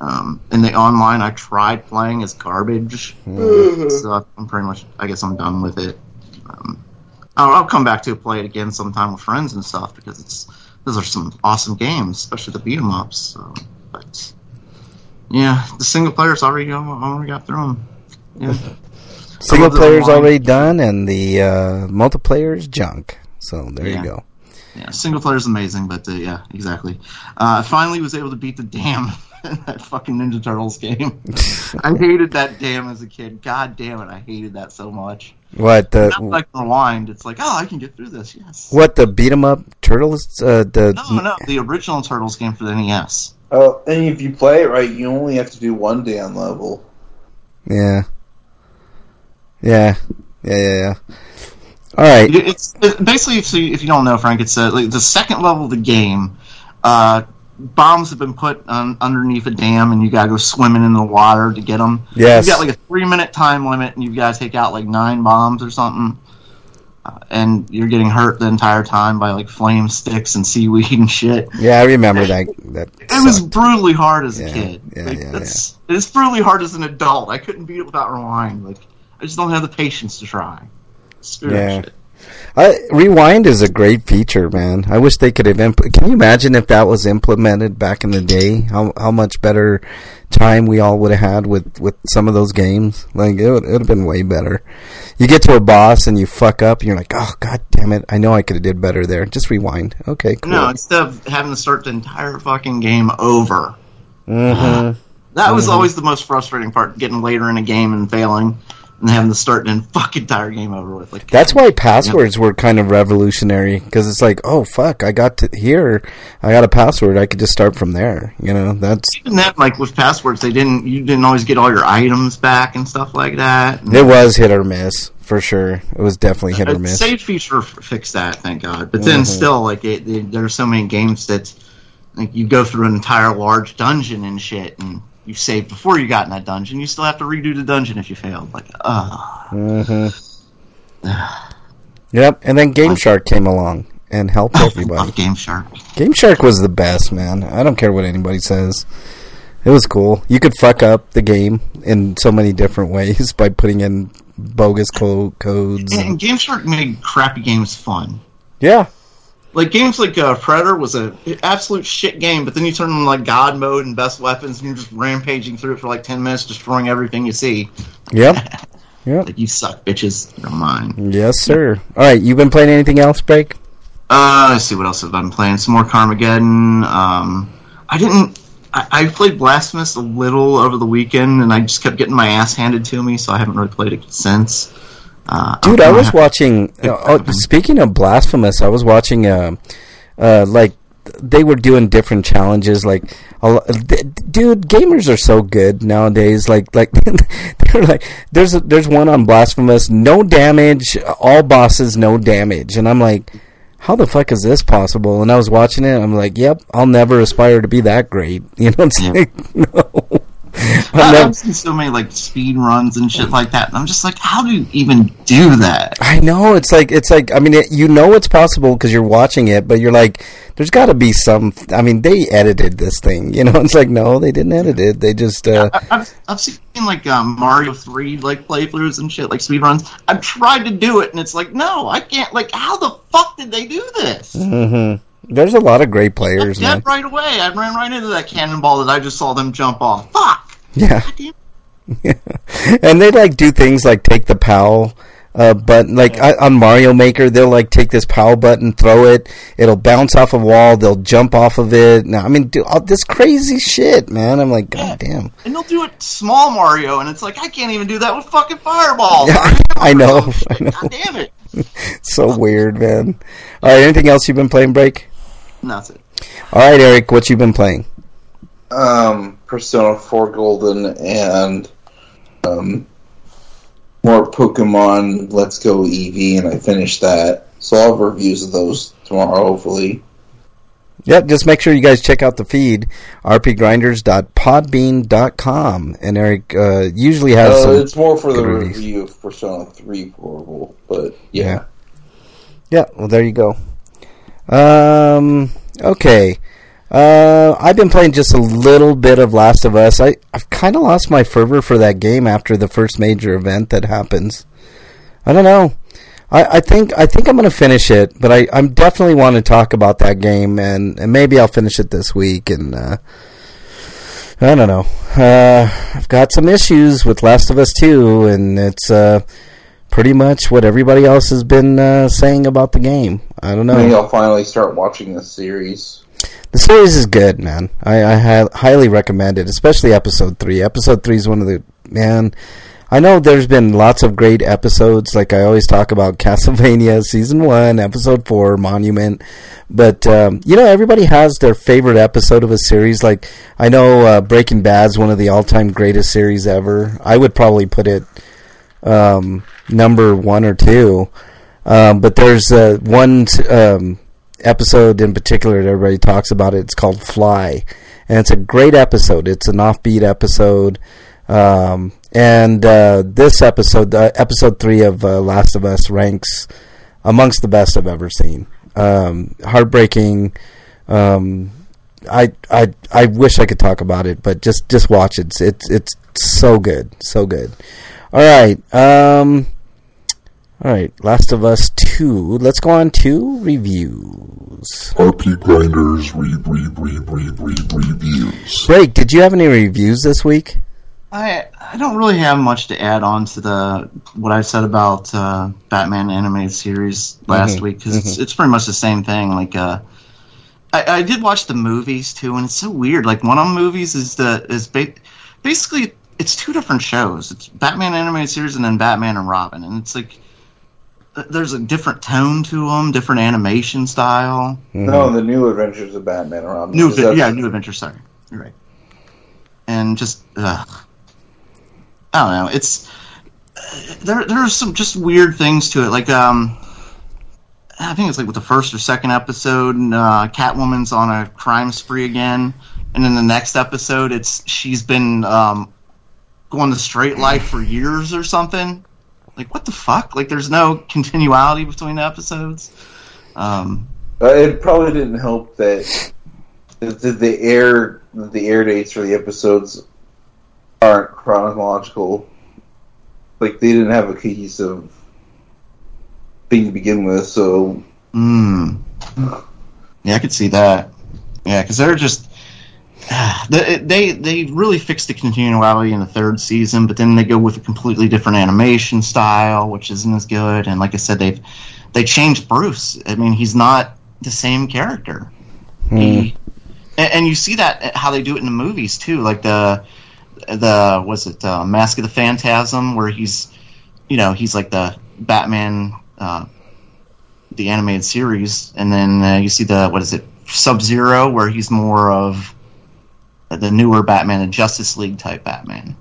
Speaker 2: Um, in the online, I tried playing as garbage, so I'm pretty much. I guess I'm done with it. Um, I'll, I'll come back to play it again sometime with friends and stuff because it's those are some awesome games, especially the beat 'em ups. So, but yeah, the single players already I already got through them. Yeah.
Speaker 1: Single player's already done, and the uh, multiplayer's junk. So there
Speaker 2: Yeah.
Speaker 1: you go.
Speaker 2: Yeah, single player is amazing, but uh, yeah, exactly. Uh, I finally was able to beat the dam in that fucking Ninja Turtles game. I hated that dam as a kid. God damn it, I hated that so much.
Speaker 1: What the
Speaker 2: Now that I rewind, it's like, oh, I can get through this. Yes.
Speaker 1: what the beat 'em up turtles? Uh, the
Speaker 2: No, no, the original Turtles game for the NES.
Speaker 4: Oh, and if you play it right, you only have to do one damn level.
Speaker 1: yeah, yeah, yeah, yeah, yeah. All right.
Speaker 2: It's it, basically, if you, if you don't know, Frank, it's uh, like the second level of the game. Uh, bombs have been put on, underneath a dam, and you gotta go swimming in the water to get them.
Speaker 1: Yes.
Speaker 2: You got like a three minute time limit, and you've got to take out like nine bombs or something. Uh, and you're getting hurt the entire time by like flame sticks and seaweed and shit.
Speaker 1: Yeah, I remember that. That
Speaker 2: It was brutally hard as a
Speaker 1: Yeah,
Speaker 2: kid.
Speaker 1: yeah,
Speaker 2: like,
Speaker 1: yeah,
Speaker 2: that's, It's brutally hard as an adult. I couldn't beat it without rewind. Like I just don't have the patience to try.
Speaker 1: Yeah.
Speaker 2: shit.
Speaker 1: I, rewind is a great feature, man. I wish they could have. Impl- Can you imagine if that was implemented back in the day? How how much better time we all would have had with, with some of those games. Like it would, it would have been way better. You get to a boss and you fuck up, and you're like, oh god damn it! I know I could have did better there. Just rewind. Okay, cool.
Speaker 2: No, instead of having to start the entire fucking game over.
Speaker 1: hmm
Speaker 2: That was always the most frustrating part, getting later in a game and failing, and having to start the fucking entire game over with. Like
Speaker 1: That's why passwords were kind of revolutionary because it's like, oh fuck, I got to here, I got a password, I could just start from there. You know, that's
Speaker 2: even that, like with passwords, they didn't. You didn't always get all your items back and stuff like that. And
Speaker 1: it was hit or miss for sure. It was definitely hit or miss.
Speaker 2: save feature fixed that, thank God. But then
Speaker 1: Mhm.
Speaker 2: still, like it, it, there are so many games that like you go through an entire large dungeon and shit, and you saved before you got in that dungeon. You still have to redo the dungeon if you failed. Like, uh
Speaker 1: hmm Yep, and then Game Shark came along and helped everybody.
Speaker 2: love Game Shark.
Speaker 1: Game Shark was the best, man. I don't care what anybody says. It was cool. You could fuck up the game in so many different ways by putting in bogus co- codes.
Speaker 2: And,
Speaker 1: and
Speaker 2: Game Shark made crappy games fun.
Speaker 1: yeah,
Speaker 2: Like games like uh, Predator was an absolute shit game, but then you turn on like God mode and best weapons, and you're just rampaging through it for like ten minutes, destroying everything you see.
Speaker 1: yep, yep.
Speaker 2: Like you suck, bitches. You're mine.
Speaker 1: Yes, sir. All right, you been playing anything else, Break?
Speaker 2: Uh, let's see what else have I been playing. Some more Carmageddon. Um, I didn't. I, I played Blasphemous a little over the weekend, and I just kept getting my ass handed to me, so I haven't really played it since. Uh,
Speaker 1: Dude,
Speaker 2: I'm
Speaker 1: was watching. Uh, speaking of blasphemous, I was watching. Uh, uh, like they were doing different challenges. Like, dude, gamers are so good nowadays. Like, like they're like, there's a, there's one on blasphemous, no damage, all bosses, no damage, and I'm like. How the fuck is this possible? And I was watching it. I'm like, "Yep, I'll never aspire to be that great." You know, it's
Speaker 2: Yeah.
Speaker 1: like, no.
Speaker 2: I, I've seen so many like speed runs and shit like that, and I'm just like, how do you even do that?
Speaker 1: I know it's like it's like I mean it, you know it's possible because you're watching it, but you're like, there's got to be some. I mean, they edited this thing, you know. It's like no, they didn't edit it. They just uh,
Speaker 2: I, I've I've seen like um, Mario three like playthroughs and shit like speed runs. I've tried to do it, and it's like, no, I can't. Like, how the fuck did they do this?
Speaker 1: mhm. there's a lot of great players,
Speaker 2: Dead right away. I ran right into that cannonball that I just saw them jump off. Fuck.
Speaker 1: Yeah,
Speaker 2: God damn.
Speaker 1: and they like do things like take the PAL. Uh, button like I, on Mario Maker, they'll like take this PAL button, throw it, it'll bounce off a wall, they'll jump off of it. Now, I mean, do all this crazy shit, man. I'm like, god damn.
Speaker 2: And they'll do it small Mario, and it's like I can't even do that with fucking fireballs.
Speaker 1: Yeah, I know. I know.
Speaker 2: God damn it.
Speaker 1: so weird, man. All right, anything else you've been playing, Break?
Speaker 2: Nothing.
Speaker 1: All right, Eric, what you been playing?
Speaker 4: Um, Persona 4 Golden and um, more Pokemon Let's Go Eevee, and I finished that. So I'll have reviews of those tomorrow, hopefully.
Speaker 1: Yep, just make sure you guys check out the feed, rpgrinders.podbean.com. And Eric uh, usually has
Speaker 4: Uh,
Speaker 1: some.
Speaker 4: it's more for the
Speaker 1: reviews.
Speaker 4: review of Persona 3 Portable, but yeah.
Speaker 1: Yeah. Yeah, well, there you go. Um, okay. Uh, I've been playing just a little bit of Last of Us. I, I've kind of lost my fervor for that game after the first major event that happens. I don't know. I, I think I think I'm going to finish it, but I I'm definitely want to talk about that game, and, and maybe I'll finish it this week. And uh, I don't know. Uh, I've got some issues with Last of Us 2, and it's uh, pretty much what everybody else has been uh, saying about the game. I don't know.
Speaker 4: Maybe I'll finally start watching this series.
Speaker 1: The series is good, man. I, I hi- highly recommend it, especially episode three. Episode three is one of the man. I know there's been lots of great episodes, like I always talk about Castlevania season one, episode four, Monument. But um, you know, everybody has their favorite episode of a series. Like I know uh, Breaking Bad's one of the all-time greatest series ever. I would probably put it um, number one or two. Um, but there's uh, one um, episode in particular that everybody talks about. It. It's called Fly, and it's a great episode. It's an offbeat episode. Um, and uh, this episode, uh, episode three of uh, Last of Us, ranks amongst the best I've ever seen. Um, heartbreaking. Um, I I I wish I could talk about it, but just just watch it. It's it's, so good, so good. All right, um, all right. Last of Us two. Let's go on to reviews.
Speaker 3: RP Grinders re re re re re reviews.
Speaker 1: Break. Did you have any reviews this week?
Speaker 2: I I don't really have much to add on to the what I said about uh, Batman animated series last
Speaker 1: Mhm,
Speaker 2: week because it's it's pretty much the same thing. Like uh, I, I did watch the movies too, and it's so weird. Like one of the movies is the is ba- basically it's two different shows. It's Batman animated series and then Batman and Robin, and it's like th- there's a different tone to them, different animation style.
Speaker 4: No, the new Adventures of Batman and Robin.
Speaker 2: New,
Speaker 4: Is that-
Speaker 2: yeah, New Adventures. Sorry, you're right. And just, ugh. I don't know. It's there. There are some just weird things to it. Like, um, I think it's like with the first or second episode, uh, Catwoman's on a crime spree again, and then the next episode, it's she's been um, going the straight life for years or something. Like, what the fuck? Like, there's no continuality between the episodes. Um,
Speaker 4: Uh, it probably didn't help that the, the, air the air dates for the episodes aren't chronological. Like they didn't have a cohesive thing to begin with, so
Speaker 2: Mm. Yeah, I could see that. Yeah, because they're just they they they really fixed the continuity in the third season, but then they go with a completely different animation style, which isn't as good. And like I said, they've they changed Bruce. I mean, he's not the same character. He, and, and you see that how they do it in the movies too, like the the was it uh, Mask of the Phantasm, where he's you know he's like the Batman. Uh, the animated series, and then uh, you see the what is it, Sub Zero, where he's more of the newer Batman, the Justice League type Batman.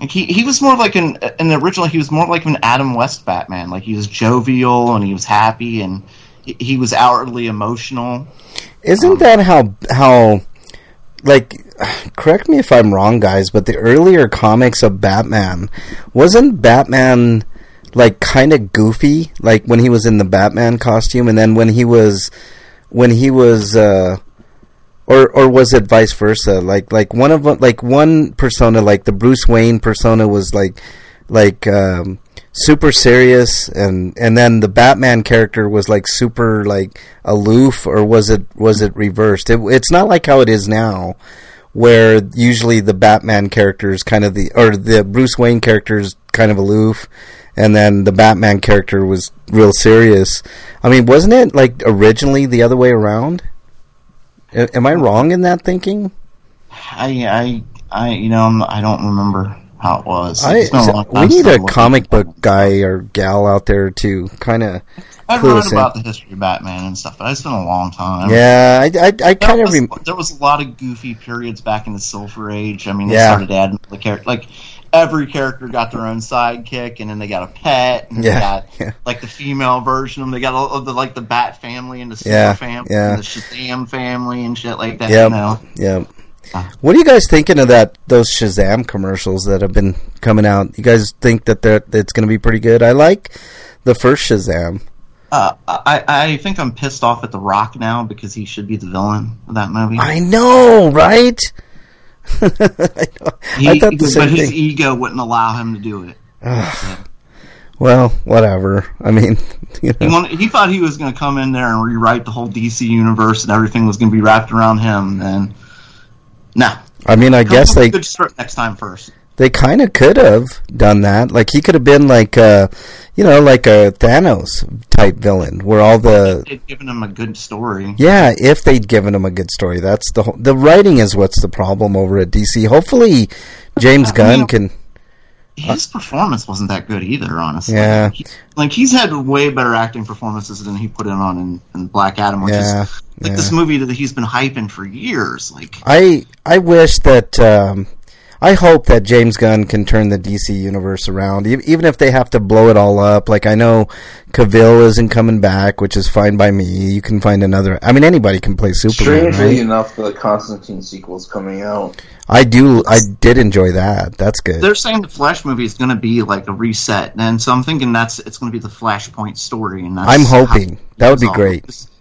Speaker 2: Like he he was more like an in the original. He was more like an Adam West Batman. Like he was jovial and he was happy and he, he was outwardly emotional.
Speaker 1: Isn't that how how like correct me if I'm wrong guys, but the earlier comics of Batman wasn't Batman like kind of goofy like when he was in the Batman costume and then when he was when he was uh or or was it vice versa? Like like one of like one persona like the Bruce Wayne persona was like like um super serious and and then the Batman character was like super like aloof or was it was it reversed? It, it's not like how it is now where usually the Batman character is kind of the or the Bruce Wayne character is kind of aloof and then the Batman character was real serious. I mean wasn't it like originally the other way around am I wrong in that thinking
Speaker 2: I I I you know I'm, I don't remember how it was.
Speaker 1: I,
Speaker 2: It's been a long
Speaker 1: we need a comic book guy or gal out there to kind of
Speaker 2: I've read
Speaker 1: in.
Speaker 2: about the history of Batman and stuff, but it's been a long time.
Speaker 1: Yeah, I, I, I kind of rem-
Speaker 2: there was a lot of goofy periods back in the Silver Age. I mean, they
Speaker 1: Yeah.
Speaker 2: started adding the character. Like every character got their own sidekick, and then they got a pet, and
Speaker 1: Yeah,
Speaker 2: they got
Speaker 1: yeah.
Speaker 2: like the female version of them. They got all of the like the Bat family and the Super
Speaker 1: Yeah,
Speaker 2: family,
Speaker 1: yeah.
Speaker 2: and the Shazam family and shit like that.
Speaker 1: Yep.
Speaker 2: You know,
Speaker 1: Yeah.
Speaker 2: Ah.
Speaker 1: What are you guys thinking of that? Those Shazam commercials that have been coming out. You guys think that they're, that it's going to be pretty good? I like the first Shazam.
Speaker 2: uh, I I think I'm pissed off at The Rock now because he should be the villain of that movie.
Speaker 1: I know, right? I.
Speaker 2: He-
Speaker 1: I thought the
Speaker 2: but
Speaker 1: same
Speaker 2: his
Speaker 1: thing.
Speaker 2: ego wouldn't allow him to do it.
Speaker 1: Well, whatever. I mean, you
Speaker 2: He, wanted, he thought he was going to come in there and rewrite the whole DC universe and everything was going to be wrapped around him. And nah,
Speaker 1: I mean, I guess they
Speaker 2: good start next time first.
Speaker 1: They kind of could have done that. Like he could have been like, uh, you know, like a Thanos type villain, where all the
Speaker 2: They'd given him a good story.
Speaker 1: Yeah, if they'd given him a good story, that's the whole, the writing is what's the problem over at DC. Hopefully, James
Speaker 2: I
Speaker 1: Gunn
Speaker 2: mean-
Speaker 1: can.
Speaker 2: His performance wasn't that good either, honestly.
Speaker 1: Yeah.
Speaker 2: He- like he's had way better acting performances than he put in on in, in Black Adam, which
Speaker 1: Yeah,
Speaker 2: is like
Speaker 1: yeah.
Speaker 2: this movie that he's been hyping for years. Like
Speaker 1: I I wish that um, I hope that James Gunn can turn the DC universe around, e- even if they have to blow it all up. Like I know Cavill isn't coming back, which is fine by me. You can find another. I mean, anybody can play Superman,
Speaker 4: Strangely
Speaker 1: right?
Speaker 4: enough, the Constantine sequel's coming out.
Speaker 1: I do. I did enjoy that. That's good.
Speaker 2: they're saying the Flash movie is going to be like a reset, and so I'm thinking that's it's going to be the Flashpoint story. And that's
Speaker 1: I'm hoping. That would be great.
Speaker 2: Just,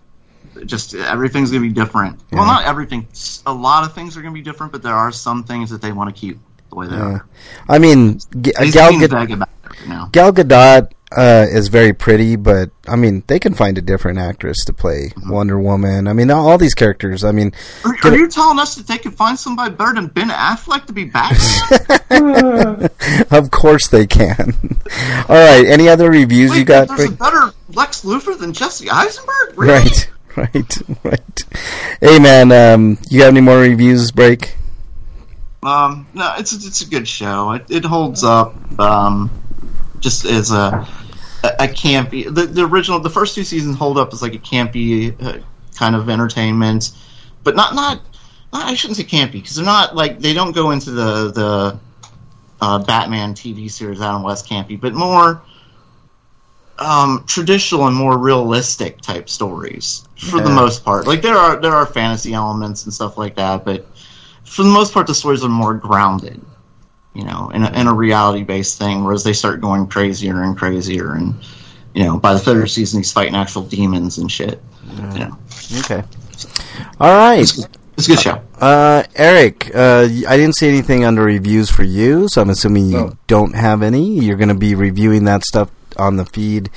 Speaker 2: just everything's going to be different. Well, not everything. A lot of things are going to be different, but there are some things that they want to keep the way they
Speaker 1: Yeah.
Speaker 2: are.
Speaker 1: I mean, G- Gal
Speaker 2: being
Speaker 1: Gadot.
Speaker 2: vague about it right.
Speaker 1: Gal Gadot uh, is very pretty, but I mean, they can find a different actress to play
Speaker 2: Mm-hmm.
Speaker 1: Wonder Woman. I mean, all these characters. I mean,
Speaker 2: Are, are
Speaker 1: it-
Speaker 2: you telling us that they can find somebody better than Ben Affleck to be Batman?
Speaker 1: of course they can. all right. Any other reviews
Speaker 2: Wait,
Speaker 1: you got?
Speaker 2: there's a better Lex Luthor than Jesse Eisenberg? Really?
Speaker 1: Right. Right. Right. Hey, man. Um, you got any more reviews? Break.
Speaker 2: Um, no, it's it's a good show. It, it holds up. Um, just as a a, campy. The, the original, the first two seasons hold up as like a campy uh, kind of entertainment, but not not. I shouldn't say campy because they're not like they don't go into the the uh, Batman TV series Adam West campy, but more um, traditional and more realistic type stories for the most part. Like there are there are fantasy elements and stuff like that, but for the most part, the stories are more grounded, you know, in a, in a reality based thing. Whereas they start going crazier and crazier, and you know, by the third season, he's fighting actual demons and shit. You know,
Speaker 1: Okay. All right.
Speaker 2: it's a good show.
Speaker 1: Uh, Eric, uh, y- I didn't see anything under reviews for you, so I'm assuming you
Speaker 4: No.
Speaker 1: don't have any. You're going to be reviewing that stuff on the feed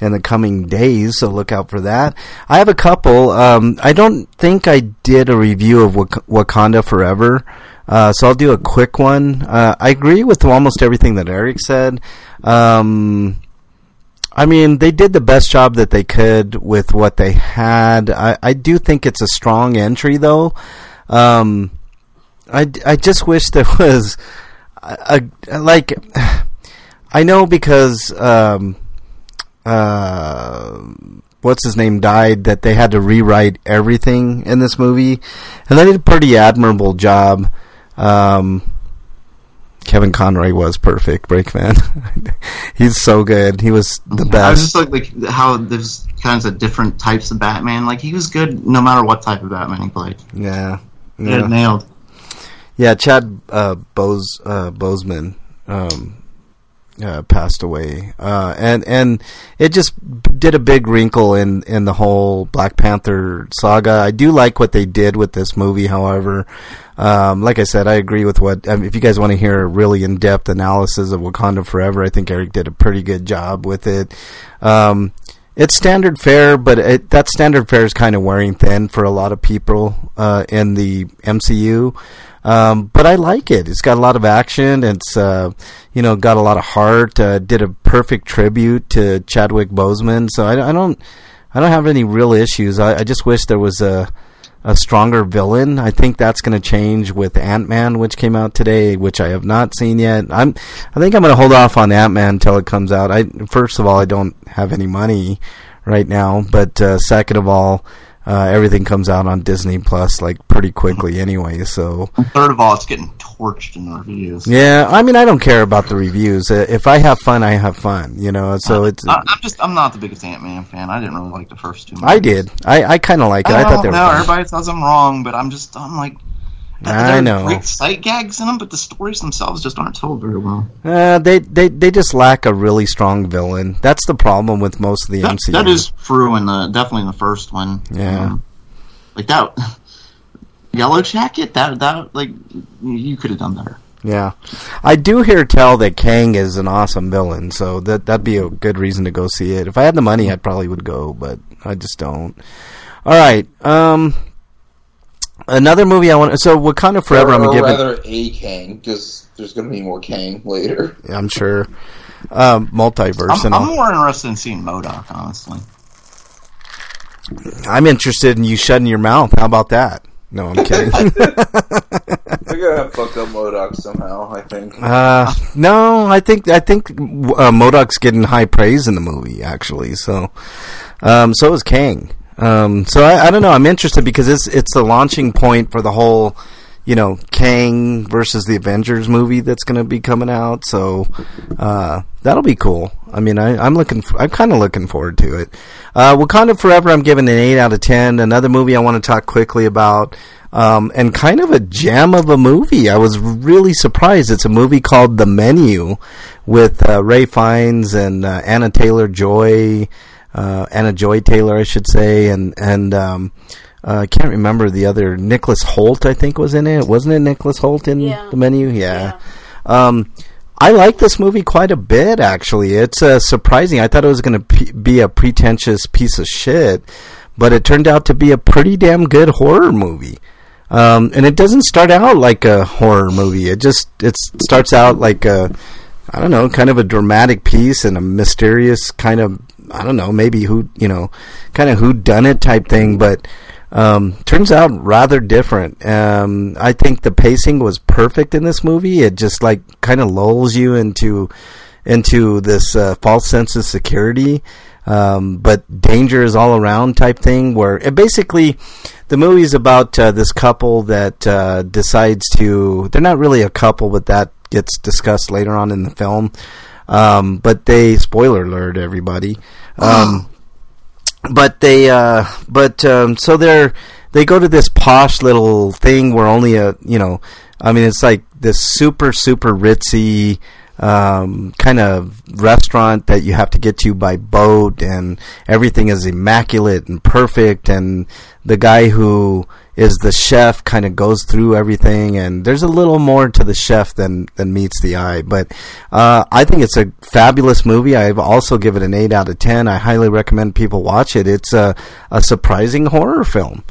Speaker 1: in the coming days, so look out for that. I have a couple. Um, I don't think I did a review of Wak- Wakanda Forever, uh, so I'll do a quick one. Uh, I agree with almost everything that Eric said. Um, I mean, they did the best job that they could with what they had. I, I do think it's a strong entry, though. Um, I, I just wish there was a, a like I know because um, uh, what's his name died that they had to rewrite everything in this movie, and they did a pretty admirable job. Um, Kevin Conroy was perfect, Breakman. He's so good. He was the best.
Speaker 2: I was just like like how there's kinds of different types of Batman. Like he was good no matter what type of Batman he played.
Speaker 1: Yeah.
Speaker 2: He had it
Speaker 1: Yeah.
Speaker 2: nailed.
Speaker 1: Yeah, Chad uh, Bose uh, Boseman um, uh, passed away, uh, and and it just did a big wrinkle in in the whole Black Panther saga. I do like what they did with this movie, however. Um, like I said, I agree with what. I mean, if you guys want to hear a really in depth analysis of Wakanda Forever, I think Eric did a pretty good job with it. Um, it's standard fare, but it, that standard fare is kind of wearing thin for a lot of people uh, in the MCU. Um, but I like it. It's got a lot of action. It's uh, you know got a lot of heart. Uh, did a perfect tribute to Chadwick Boseman. So I, I don't I don't have any real issues. I, I just wish there was a a stronger villain. I think that's going to change with Ant Man, which came out today, which I have not seen yet. I'm, I think I'm going to hold off on Ant Man until it comes out. I first of all, I don't have any money right now, but uh, second of all, uh, everything comes out on Disney Plus like pretty quickly anyway. So
Speaker 2: third of all, it's getting torched in the reviews.
Speaker 1: yeah, I mean, I don't care about the reviews. Uh, if I have fun, I have fun. You know, so it's.
Speaker 2: I, I'm just I'm not the biggest Ant Man fan. I didn't really like the first two.
Speaker 1: I did. I, I kind of like it. I, thought they were
Speaker 2: no, everybody says I'm wrong, but I'm just I'm like.
Speaker 1: I know.
Speaker 2: Great sight gags in them, but the stories themselves just aren't told very well.
Speaker 1: Uh, they, they they just lack a really strong villain. That's the problem with most of the
Speaker 2: That,
Speaker 1: MCU.
Speaker 2: that is true in the definitely in the first one.
Speaker 1: Yeah.
Speaker 2: Um, like that Yellow Jacket. That that like you could have done better.
Speaker 1: Yeah, I do hear tell that Kang is an awesome villain, so that that'd be a good reason to go see it. If I had the money, I probably would go, but I just don't. All right, um, another movie I want. So Wakanda Forever. I'm
Speaker 8: or, or
Speaker 1: giving.
Speaker 8: rather a Kang, because there's going to be more Kang later.
Speaker 1: I'm sure. Um, multiverse
Speaker 2: I'm,
Speaker 1: and
Speaker 2: I'm more interested in seeing MODOK, honestly.
Speaker 1: I'm interested in you shutting your mouth. How about that? No, I'm kidding.
Speaker 8: They're going to fuck up MODOK somehow, I think.
Speaker 1: Uh, no, I think I think uh, MODOK's getting high praise in the movie actually. So, um, so is Kang. Um, so I, I don't know. I'm interested because it's it's the launching point for the whole, you know, Kang versus the Avengers movie that's going to be coming out. So uh, that'll be cool. I mean, I, I'm looking. f I'm kind of looking forward to it. Uh, Wakanda Forever. I'm giving an eight out of ten. Another movie I want to talk quickly about. Um, and kind of a gem of a movie. I was really surprised. It's a movie called The Menu with uh, Ralph Fiennes and uh, Anna Taylor Joy, uh, Anna Joy Taylor, I should say, and and um, uh, I can't remember the other. Nicholas Hoult, I think, was in it. Wasn't it Nicholas Hoult in
Speaker 5: Yeah.
Speaker 1: The Menu? Yeah. Um, I like this movie quite a bit, actually. It's uh, surprising. I thought it was going to p- be a pretentious piece of shit, but it turned out to be a pretty damn good horror movie. Um, and it doesn't start out like a horror movie. It just it starts out like a I don't know, kind of a dramatic piece and a mysterious kind of I don't know, maybe who you know, kind of who done it type thing, but um, turns out rather different. Um, I think the pacing was perfect in this movie. It just like kind of lulls you into into this uh, false sense of security, um, but danger is all around type thing. Where it basically the movie is about uh, this couple that uh, decides to. They're not really a couple, but that gets discussed later on in the film. Um, but they spoiler alert everybody. Um, but they uh but um so they're they go to this posh little thing where only a you know i mean it's like this super super ritzy um kind of restaurant that you have to get to by boat and everything is immaculate and perfect and the guy who is the chef kind of goes through everything and there's a little more to the chef than than meets the eye. But uh, I think it's a fabulous movie. I've also given it an 8 out of 10 I highly recommend people watch it. It's a, a surprising horror film.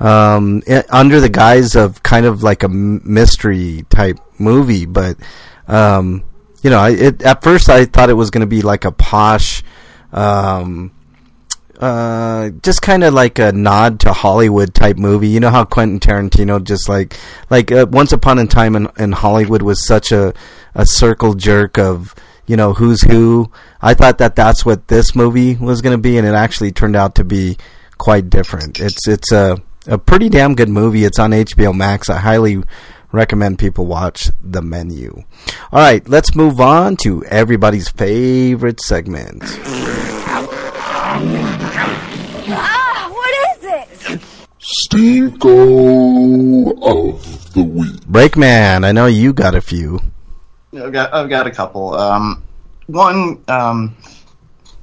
Speaker 1: Um, i under the guise of kind of like a mystery type movie but um, you know it, at first I thought it was going to be like a posh um, uh, just kind of like a nod to Hollywood type movie. You know how Quentin Tarantino just like like uh, Once Upon a Time in, in Hollywood was such a a circle jerk of you know who's who. I thought that that's what this movie was going to be, and it actually turned out to be quite different. It's it's a a pretty damn good movie. It's on HBO Max. I highly recommend people watch The Menu. All right, let's move on to everybody's favorite segment.
Speaker 5: Ah, what is it?
Speaker 3: Stinko of the week.
Speaker 1: Breakman, I know you got a few.
Speaker 2: I've got I've got a couple. Um, one um,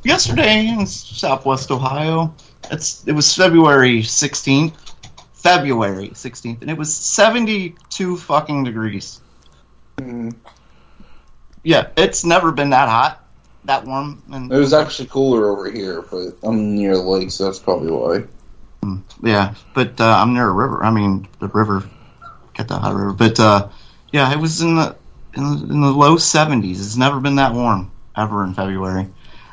Speaker 2: yesterday in Southwest Ohio. It's it was February sixteenth. February sixteenth, and it was seventy two fucking degrees. Yeah, it's never been that hot, that warm. And
Speaker 8: It was actually cooler over here, but I'm near the lake, so that's probably why.
Speaker 2: yeah, but uh, I'm near a river. I mean, the river, get that hot river. But uh, yeah, it was in the, in the in the low 70s. It's never been that warm ever in February.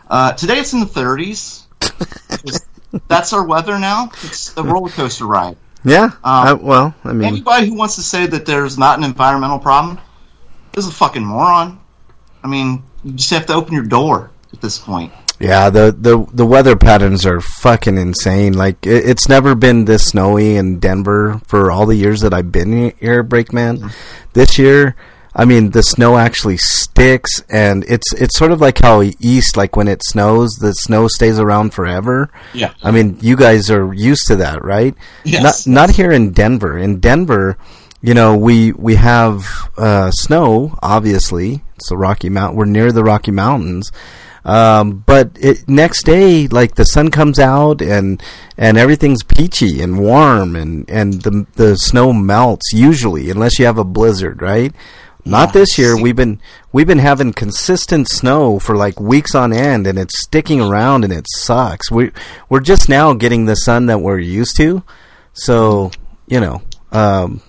Speaker 2: Uh, today it's in the 30s. That's our weather now. It's a roller coaster ride.
Speaker 1: Yeah.
Speaker 2: Um,
Speaker 1: I, well, I mean,
Speaker 2: Anybody who wants to say that there's not an environmental problem is a fucking moron. I mean, you just have to open your door at this point.
Speaker 1: yeah. The, the the weather patterns are fucking insane. Like it, it's never been this snowy in Denver for all the years that I've been here, Breakman. Mm-hmm. This year, I mean, the snow actually sticks, and it's it's sort of like how east, like when it snows, the snow stays around forever.
Speaker 2: Yeah.
Speaker 1: I mean, you guys are used to that, right?
Speaker 2: Yes.
Speaker 1: Not not here in Denver. In Denver, you know, we we have uh, snow. Obviously, it's the Rocky Mount. We're near the Rocky Mountains. Um, but it, next day, like the sun comes out and and everything's peachy and warm and and the the snow melts usually, unless you have a blizzard, right? Not
Speaker 2: Yeah.
Speaker 1: this year. We've been we've been having consistent snow for like weeks on end, and it's sticking around, and it sucks. We we're just now getting the sun that we're used to, so you know, um,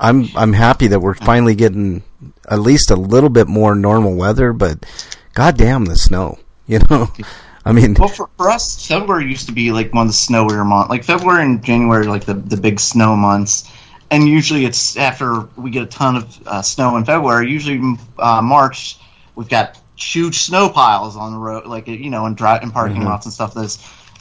Speaker 1: I'm I'm happy that we're finally getting at least a little bit more normal weather. But goddamn the snow, you know. I mean,
Speaker 2: Well, for, for us, February used to be like one of the snowier months. Like February and January, are like the the big snow months. And usually, it's after we get a ton of uh, snow in February. Usually, uh, March, we've got huge snow piles on the road, like you know, in, dri- in parking lots and stuff. Those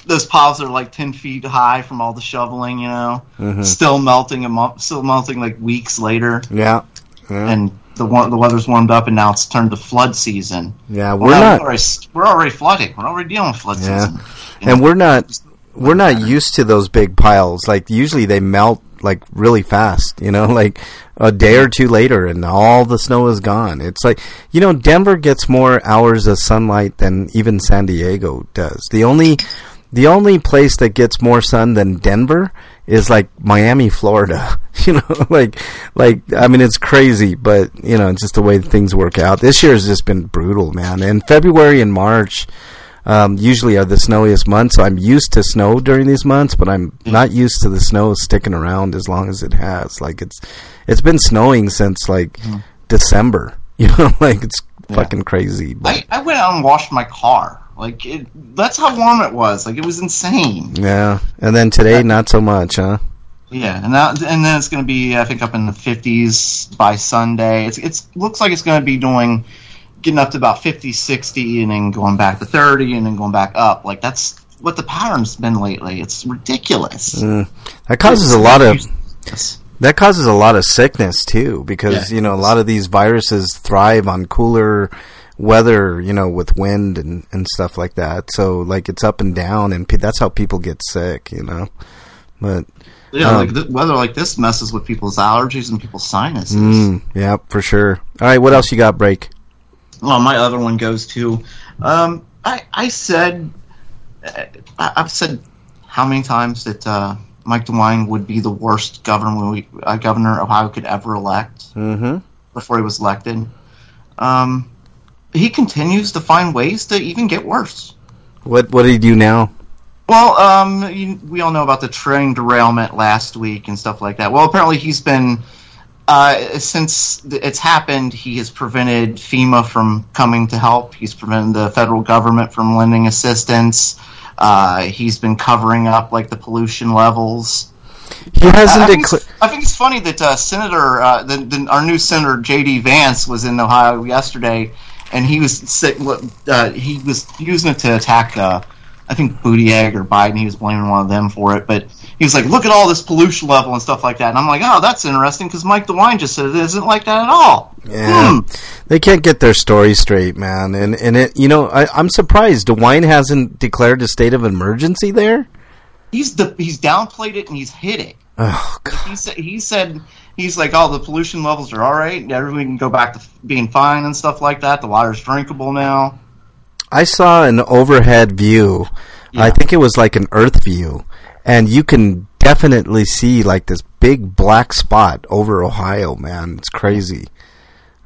Speaker 2: those piles are like ten feet high from all the shoveling. You know, mm-hmm. still melting a month, still melting like weeks later.
Speaker 1: yeah, yeah,
Speaker 2: And the the weather's warmed up, and now it's turned to flood season.
Speaker 1: yeah. We're
Speaker 2: now
Speaker 1: not.
Speaker 2: We're already, we're already flooding. We're already dealing with flood
Speaker 1: Yeah.
Speaker 2: season. You
Speaker 1: and
Speaker 2: know?
Speaker 1: we're not we're not used to those big piles like usually they melt like really fast you know like a day or two later and all the snow is gone it's like you know denver gets more hours of sunlight than even san diego does the only the only place that gets more sun than denver is like miami florida you know like like i mean it's crazy but you know it's just the way things work out this year has just been brutal man and february and march um, usually are the snowiest months. So I'm used to snow during these months, but I'm not used to the snow sticking around as long as it has. Like it's it's been snowing since like December. You know, like it's fucking crazy. But
Speaker 2: I, I went out and washed my car. Like it, that's how warm it was. Like it was insane.
Speaker 1: yeah, and then today not so much, huh?
Speaker 2: Yeah, and that, and then it's going to be I think up in the 50s by Sunday. It's it's looks like it's going to be doing getting up to about 50, 60, and then going back to 30, and then going back up. Like that's what the pattern's been lately. It's ridiculous.
Speaker 1: Mm. That causes a lot of that causes a lot of sickness too, because
Speaker 2: Yeah.
Speaker 1: you know a lot of these viruses thrive on cooler weather, you know, with wind and and stuff like that. So like it's up and down, and pe- that's how people get sick, you know. But
Speaker 2: Yeah,
Speaker 1: Um,
Speaker 2: like th- weather like this messes with people's allergies and people's sinuses.
Speaker 1: Mm, yeah, for sure. All right, what else you got, break?
Speaker 2: Well, my other one goes to, um, I, I said, I, I've said how many times that uh, Mike DeWine would be the worst governor we, uh, governor Ohio could ever elect
Speaker 1: Mm-hmm.
Speaker 2: before he was elected. Um, he continues to find ways to even get worse.
Speaker 1: What What did he do now?
Speaker 2: Well, um, you, we all know about the train derailment last week and stuff like that. Well, apparently he's been, uh, since it's happened, he has prevented FEMA from coming to help. He's prevented the federal government from lending assistance. Uh, he's been covering up like the pollution levels.
Speaker 1: He
Speaker 2: I,
Speaker 1: hasn't
Speaker 2: I think,
Speaker 1: declared.
Speaker 2: it's, I think it's funny that uh, Senator, uh, the, the, our new Senator J.D. Vance was in Ohio yesterday, and he was uh, he was using it to attack, uh, I think Buttigieg or Biden. He was blaming one of them for it, but he was like, "Look at all this pollution level and stuff like that." And I'm like, "Oh, that's interesting," because Mike DeWine just said it isn't like that at all.
Speaker 1: Yeah,
Speaker 2: Hmm.
Speaker 1: they can't get their story straight, man. And and it, you know, I, I'm surprised DeWine hasn't declared a state of emergency there.
Speaker 2: He's the he's downplayed it and he's hit it.
Speaker 1: Oh God.
Speaker 2: he said he said he's like, "Oh, the pollution levels are all right. Everyone can go back to being fine and stuff like that. The water's drinkable now."
Speaker 1: I saw an overhead view. I think it was like an Earth view, and you can definitely see like this big black spot over Ohio. Man, it's crazy.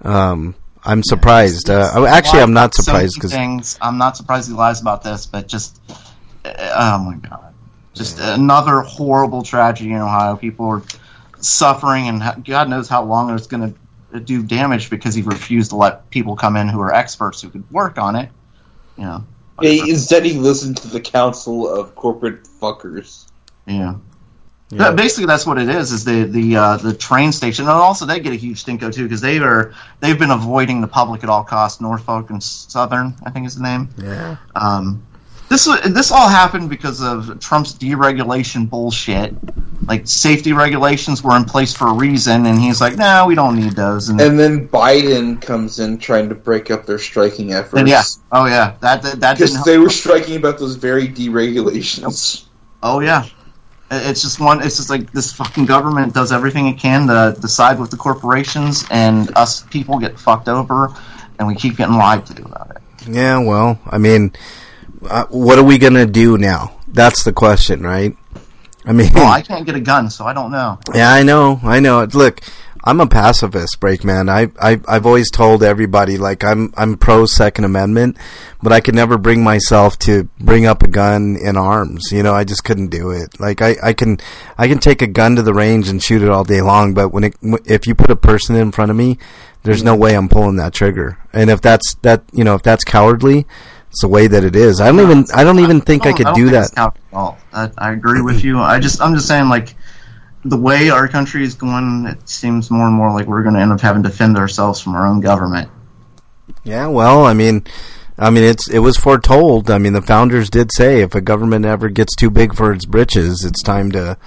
Speaker 1: Um, I'm surprised. Uh, oh, actually, I'm not surprised because
Speaker 2: things. I'm not surprised he lies about this, but just uh, oh my god, just another horrible tragedy in Ohio. People are suffering, and God knows how long it's going to do damage because he refused to let people come in who are experts who could work on it. You know,
Speaker 4: He, instead, he listened to the council of corporate fuckers.
Speaker 2: yeah. That- Basically, that's what it is. Is the the uh, the train station, and also they get a huge stinko too because they are they've been avoiding the public at all costs. Norfolk and Southern, I think is the name.
Speaker 1: Yeah.
Speaker 2: Um, this this all happened because of Trump's deregulation bullshit. Like safety regulations were in place for a reason, and he's like, "No, we don't need those." And,
Speaker 8: And then Biden comes in trying to break up their striking efforts.
Speaker 2: and yeah, oh yeah, that that, that
Speaker 8: Because they were striking about those very deregulations.
Speaker 2: Oh yeah, it's just one. It's just like this fucking government does everything it can to decide with the corporations, and us people get fucked over, and we keep getting lied to about it.
Speaker 1: Yeah, well, I mean, uh, what are we gonna do now? That's the question, right? I mean,
Speaker 2: Well, I can't get a gun, so I don't know.
Speaker 1: yeah, I know, I know. Look, I'm a pacifist, Breakman. I, I, I've always told everybody like I'm, I'm pro Second Amendment, but I could never bring myself to bring up a gun in arms. You know, I just couldn't do it. Like I, I can, I can take a gun to the range and shoot it all day long, but when it, if you put a person in front of me, there's no way I'm pulling that trigger. And if that's that, you know, if that's cowardly, it's the way that it is. I don't even, I don't even think I
Speaker 2: don't-
Speaker 1: could
Speaker 2: don't
Speaker 1: do that.
Speaker 2: I, I agree with you. I just, I'm just saying, like, the way our country is going, it seems more and more like we're going to end up having to defend ourselves from our own government.
Speaker 1: Yeah, well, I mean, I mean, it's it was foretold. I mean, the founders did say if a government ever gets too big for its britches, it's time to,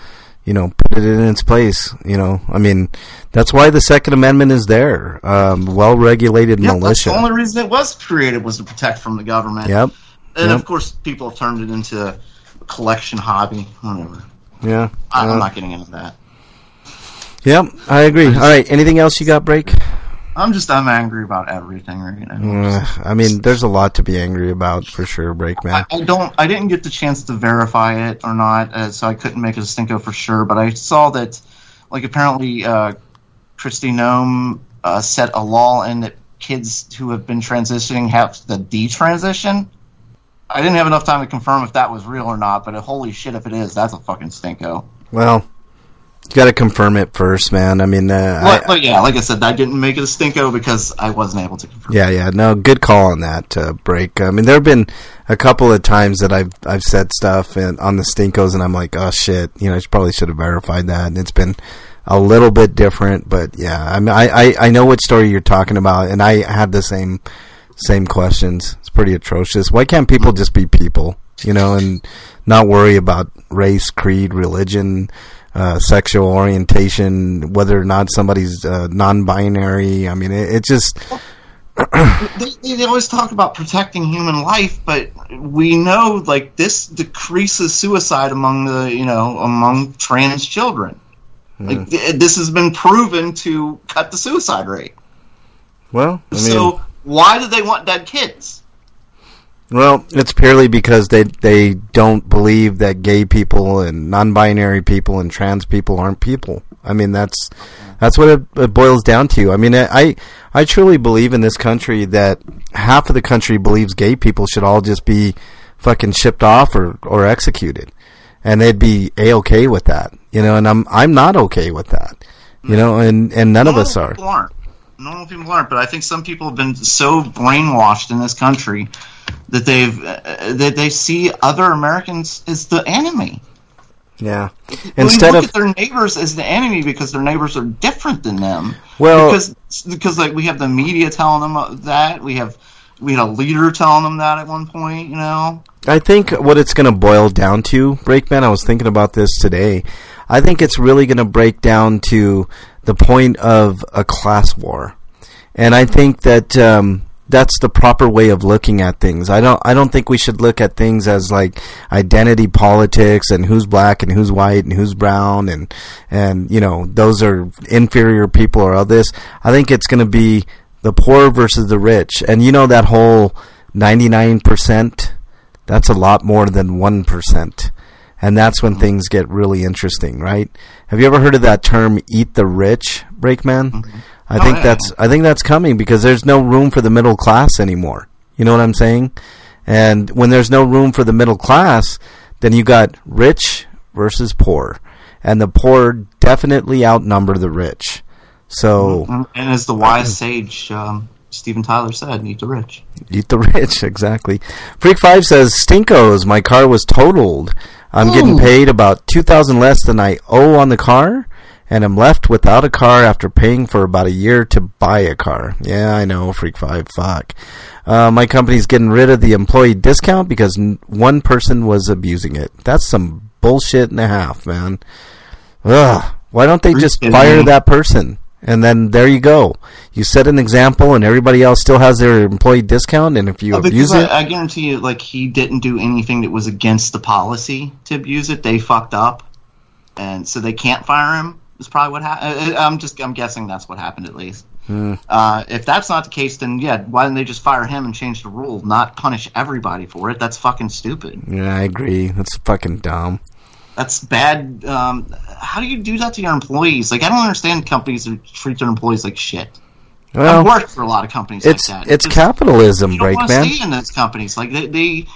Speaker 1: you know, put it in its place. You know, I mean, that's why the Second Amendment is there. Um, well-regulated
Speaker 2: Yeah, that's
Speaker 1: militia.
Speaker 2: the only reason it was created was to protect from the government.
Speaker 1: Yep.
Speaker 2: And
Speaker 1: Yep.
Speaker 2: of course, people have turned it into a collection hobby. Whatever.
Speaker 1: Yeah.
Speaker 2: I,
Speaker 1: Uh,
Speaker 2: I'm not getting into that.
Speaker 1: Yep, I agree. All right, anything else you got, break?
Speaker 2: I'm just I'm angry about everything right now.
Speaker 1: Uh, I mean, there's a lot to be angry about for sure, break man.
Speaker 2: I, I don't. I didn't get the chance to verify it or not, uh, so I couldn't make a stinko for sure. But I saw that, like, apparently, uh, Kristi Noem uh, set a law in that kids who have been transitioning have to detransition. I didn't have enough time to confirm if that was real or not, but holy shit, if it is, that's a fucking stinko.
Speaker 1: Well, you got to confirm it first, man. I mean, uh, I-
Speaker 2: But, but yeah, like I said, I didn't make it a stinko because I wasn't able to confirm.
Speaker 1: Yeah, yeah, no, good call on that uh, break. I mean, there have been a couple of times that I've I've said stuff and on the stinkos, and I'm like, oh shit, you know, I probably should have verified that. And it's been a little bit different, but yeah, I mean, I, I I know what story you're talking about, and I had the same same questions. It's pretty atrocious. Why can't people just be people, you know, and not worry about race, creed, religion? Uh, sexual orientation, whether or not somebody's uh, non-binary. I mean, it, it just
Speaker 2: they, they always talk about protecting human life, but we know like this decreases suicide among the you know among trans children. Like th- this has been proven to cut the suicide rate.
Speaker 1: Well, I mean,
Speaker 2: so why do they want dead kids?
Speaker 1: Well, it's purely because they they don't believe that gay people and non-binary people and trans people aren't people. I mean, that's that's what it, it boils down to. I mean, I I truly believe in this country that half of the country believes gay people should all just be fucking shipped off or or executed, and they'd be a okay with that, you know. And I'm I'm not okay with that, you know. And and none of us are.
Speaker 2: Normal people aren't, but I think some people have been so brainwashed in this country that they've uh, that they see other Americans as the enemy.
Speaker 1: Yeah. Instead of
Speaker 2: look at their neighbors as the enemy because their neighbors are different than them.
Speaker 1: Well-
Speaker 2: because because like we have the media telling them that we have we had a leader telling them that at one point. You know,
Speaker 1: I think what it's going to boil down to, Breakman, I was thinking about this today. I think it's really going to break down to the point of a class war. And I think that um, that's the proper way of looking at things. I don't I don't think we should look at things as like identity politics and who's black and who's white and who's brown and and you know, those are inferior people or all this. I think it's going to be the poor versus the rich. And you know that whole 99% that's a lot more than 1%. And that's when mm-hmm. things get really interesting, right? Have you ever heard of that term eat the rich, Breakman? Mm-hmm. I
Speaker 2: Oh,
Speaker 1: think
Speaker 2: yeah.
Speaker 1: that's I think that's coming because there's no room for the middle class anymore. You know what I'm saying? And when there's no room for the middle class, then you got rich versus poor. And the poor definitely outnumber the rich. So mm-hmm.
Speaker 2: and as the wise uh, sage um, Steven Tyler said, "Eat the rich."
Speaker 1: Eat the rich, exactly. Freak Five says, "Stinkos, my car was totaled. I'm getting paid about two thousand less than I owe on the car, and I'm left without a car after paying for about a year to buy a car." Yeah, I know, Freak Five. Fuck. Uh, my company's getting rid of the employee discount because n- one person was abusing it. That's some bullshit and a half, man. Ugh. Why don't they just fire that person? And then there you go. You set an example, and everybody else still has their employee discount. And if you
Speaker 2: Uh,
Speaker 1: abuse
Speaker 2: because
Speaker 1: it,
Speaker 2: I, I guarantee you, like he didn't do anything that was against the policy to abuse it. They fucked up, and so they can't fire him. Is probably what happened. I'm just I'm guessing that's what happened at least.
Speaker 1: Hmm.
Speaker 2: Uh, if that's not the case, then yeah, why didn't they just fire him and change the rule, not punish everybody for it? That's fucking stupid.
Speaker 1: yeah, I agree. That's fucking dumb.
Speaker 2: That's bad. Um, how do you do that to your employees? Like I don't understand companies that treat their employees like shit. I've worked for a lot of companies
Speaker 1: it's
Speaker 2: like that.
Speaker 1: it's
Speaker 2: Just-
Speaker 1: capitalism,
Speaker 2: you don't
Speaker 1: break man.
Speaker 2: stay in those companies. Like they they,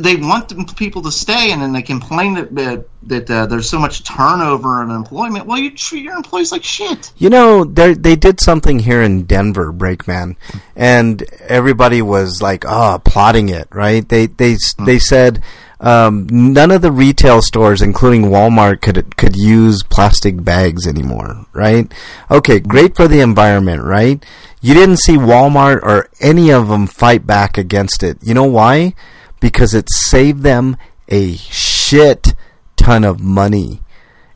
Speaker 2: they want people to stay, and then they complain that that, that uh, there's so much turnover in employment. Well, you treat your employees like shit.
Speaker 1: You know, they they did something here in Denver, Breakman, and everybody was like, "Oh, applauding it!" Right? They they
Speaker 2: Hmm.
Speaker 1: they said um, none of the retail stores, including Walmart, could could use plastic bags anymore. Right? Okay, great for the environment, right? You didn't see Walmart or any of them fight back against it. You know why? Because it saved them a shit ton of money.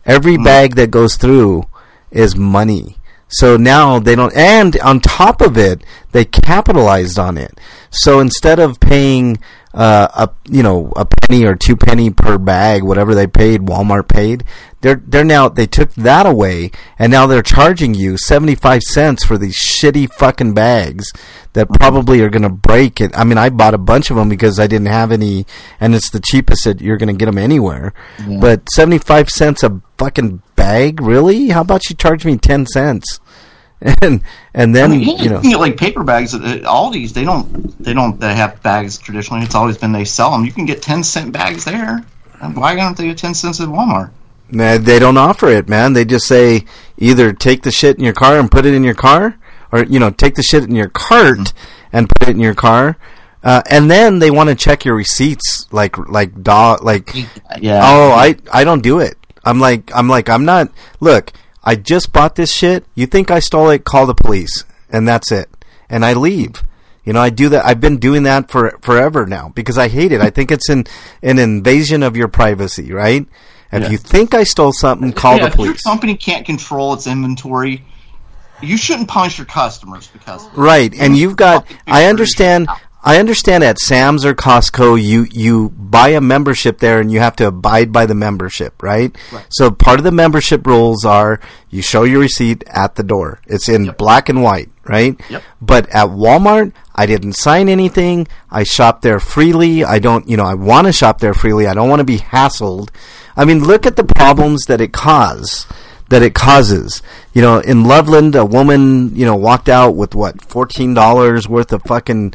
Speaker 1: Every bag that goes through is money. So now they don't, and on top of it, they capitalized on it. So instead of paying uh, a you know a penny or two penny per bag, whatever they paid, Walmart paid, they're they're now they took that away, and now they're charging you seventy five cents for these shitty fucking bags that probably are going to break it. I mean, I bought a bunch of them because I didn't have any, and it's the cheapest that you're going to get them anywhere. But seventy five cents a fucking bag, really? How about you charge me ten cents? And and then
Speaker 2: I mean,
Speaker 1: you know,
Speaker 2: can get like paper bags at at Aldi's. They don't they don't they have bags traditionally. It's always been they sell them. You can get ten cent bags there. And why don't they get ten cents at Walmart?
Speaker 1: Nah, they don't offer it, man. They just say either take the shit in your car and put it in your car, or you know, take the shit in your cart and put it in your car, uh, and then they want to check your receipts, like like dog, like
Speaker 2: Yeah.
Speaker 1: oh, I I don't do it. I'm like I'm like I'm not. Look, I just bought this shit. You think I stole it? Call the police, and that's it. And I leave. You know, I do that. I've been doing that for forever now because I hate it. I think it's an an invasion of your privacy, right? If
Speaker 2: Yeah.
Speaker 1: you think I stole something, call
Speaker 2: Yeah,
Speaker 1: the
Speaker 2: if your
Speaker 1: police.
Speaker 2: company can't control its inventory. You shouldn't punish your customers because of.
Speaker 1: Right, and you've got. I understand. I understand at Sam's or Costco, you you buy a membership there, and you have to abide by the membership, right? So part of the membership rules are you show your receipt at the door. It's in black and white, right?
Speaker 2: Yep.
Speaker 1: But at Walmart, I didn't sign anything. I shop there freely. I don't, you know, I want to shop there freely. I don't want to be hassled. I mean, look at the problems that it causes that it causes. You know, in Loveland, a woman, you know, walked out with what fourteen dollars worth of fucking,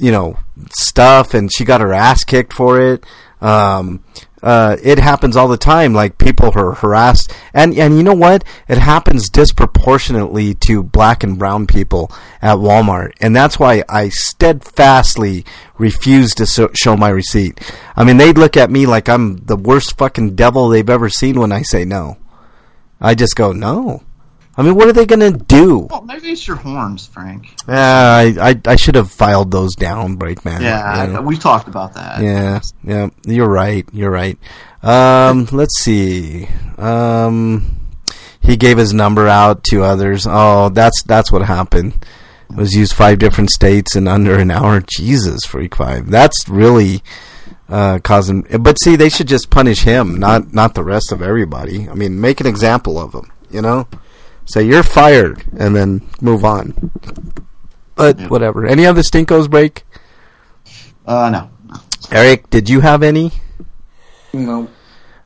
Speaker 1: you know, stuff, and she got her ass kicked for it. Um, uh, it happens all the time. Like people are harassed, and and you know what? It happens disproportionately to black and brown people at Walmart, and that's why I steadfastly refuse to so- show my receipt. I mean, they look at me like I'm the worst fucking devil they've ever seen when I say no. I just go no. I mean, what are they gonna do?
Speaker 2: Well, maybe it's your horns, Frank.
Speaker 1: Uh, I, I I should have filed those down, Breakman.
Speaker 2: Yeah,
Speaker 1: You know?
Speaker 2: We talked about that.
Speaker 1: Yeah, yeah, you're right. You're right. Um, let's see. Um, he gave his number out to others. Oh, that's that's what happened. It was used five different states in under an hour. Jesus, freak five. That's really uh, causing. But see, they should just punish him, not not the rest of everybody. I mean, make an example of him. You know, say you're fired, and then move on. But
Speaker 2: Yeah.
Speaker 1: whatever. Any other stinkos break?
Speaker 2: Uh, no.
Speaker 1: Eric, did you have any?
Speaker 8: No.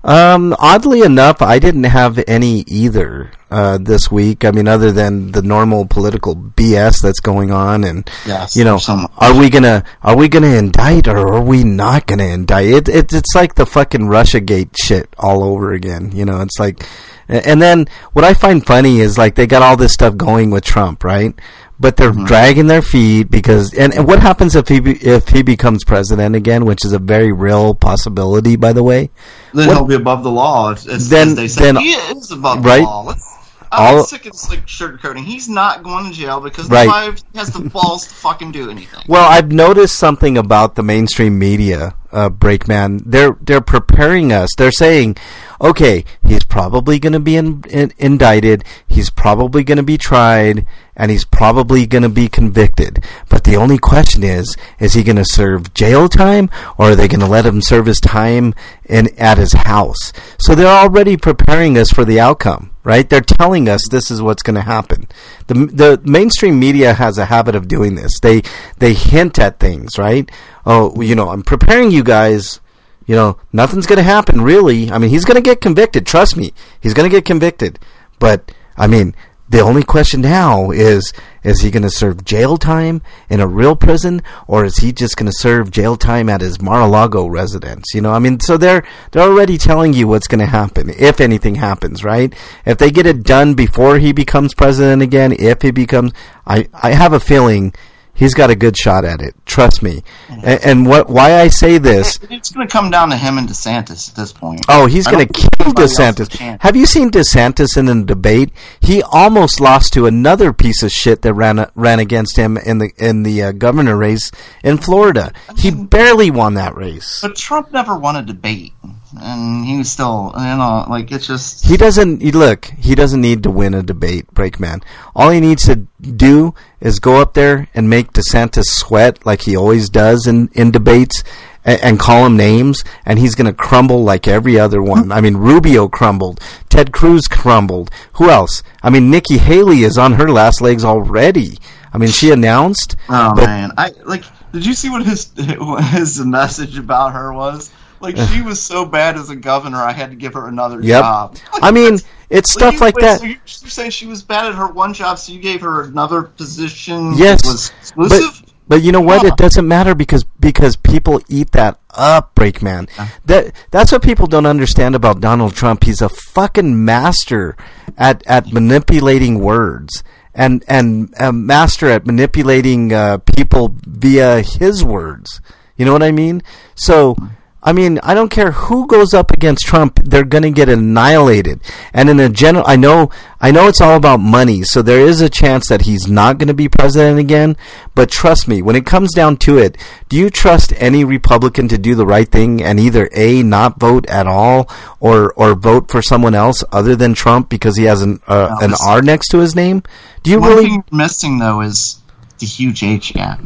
Speaker 1: Um, oddly enough, I didn't have any either uh, this week. I mean, other than the normal political BS that's going on, and
Speaker 2: Yes,
Speaker 1: you know,
Speaker 2: some-
Speaker 1: are we gonna are we gonna indict or are we not gonna indict? It, it it's like the fucking Russia Gate shit all over again. You know, it's like A- And then what I find funny is like they got all this stuff going with Trump, right? But they're dragging their feet because and, and what happens if he be, if he becomes president again, which is a very real possibility, by the way.
Speaker 2: Then
Speaker 1: What-
Speaker 2: he'll be above the law. As, as
Speaker 1: Then-
Speaker 2: they say,
Speaker 1: then-
Speaker 2: he is above
Speaker 1: right?
Speaker 2: the law. Let's, I'm
Speaker 1: All-
Speaker 2: sick of like sugarcoating. He's not going to jail because
Speaker 1: Right.
Speaker 2: nobody has the balls to fucking do anything.
Speaker 1: Well, I've noticed something about the mainstream media, uh, Breakman. They're they're preparing us. They're saying, okay, he's probably going to be in, in, indicted. He's probably going to be tried, and he's probably going to be convicted. But the only question is, is he going to serve jail time, or are they going to let him serve his time in at his house? So they're already preparing us for the outcome right? They're telling us this is what's going to happen. The the mainstream media has a habit of doing this. They they hint at things, right? Oh, you know, I'm preparing you guys. You know, nothing's going to happen really. I mean, he's going to get convicted. Trust me, he's going to get convicted. But I mean, the only question now is is he going to serve jail time in a real prison or is he just going to serve jail time at his Mar-a-Lago residence you know i mean so they're they're already telling you what's going to happen if anything happens right if they get it done before he becomes president again if he becomes i i have a feeling he's got a good shot at it trust me and, and what why i say this
Speaker 2: It's going to come down to him and DeSantis at this point.
Speaker 1: Oh, he's going to kill
Speaker 2: anybody else has a
Speaker 1: DeSantis. Have you seen DeSantis in a debate? He almost lost to another piece of shit that ran ran against him in the in the uh, governor race in Florida. He barely won that race.
Speaker 2: But Trump never won a debate, and he was still, you know, like it's just.
Speaker 1: He doesn't he- look. He doesn't need to win a debate, Breakman. All he needs to do is go up there and make DeSantis sweat like he always does in in debates. And, and call him names, and he's going to crumble like every other one. I mean, Rubio crumbled, Ted Cruz crumbled. Who else? I mean, Nikki Haley is on her last legs already. I mean, she announced.
Speaker 2: Oh man, I like. Did you see what his his message about her was? Like she was so bad as a governor, I had to give her another
Speaker 1: Yep.
Speaker 2: job.
Speaker 1: I mean, it's stuff
Speaker 2: you-
Speaker 1: like
Speaker 2: wait,
Speaker 1: that.
Speaker 2: So you're, saying she was bad at her one job, so you gave her another position?
Speaker 1: Yes,
Speaker 2: that was
Speaker 1: but
Speaker 2: exclusive.
Speaker 1: but you know what? It doesn't matter because because people eat that up, Breakman. That that's what people don't understand about Donald Trump. He's a fucking master at at manipulating words and and a master at manipulating uh, people via his words. You know what I mean? So. I mean, I don't care who goes up against Trump; they're going to get annihilated. And in a general, I know, I know it's all about money, so there is a chance that he's not going to be president again. But trust me, when it comes down to it, do you trust any Republican to do the right thing and either a not vote at all or or vote for someone else other than Trump because he has an uh, an R next to his name? Do you
Speaker 2: One
Speaker 1: really?
Speaker 2: missing though is the huge age gap.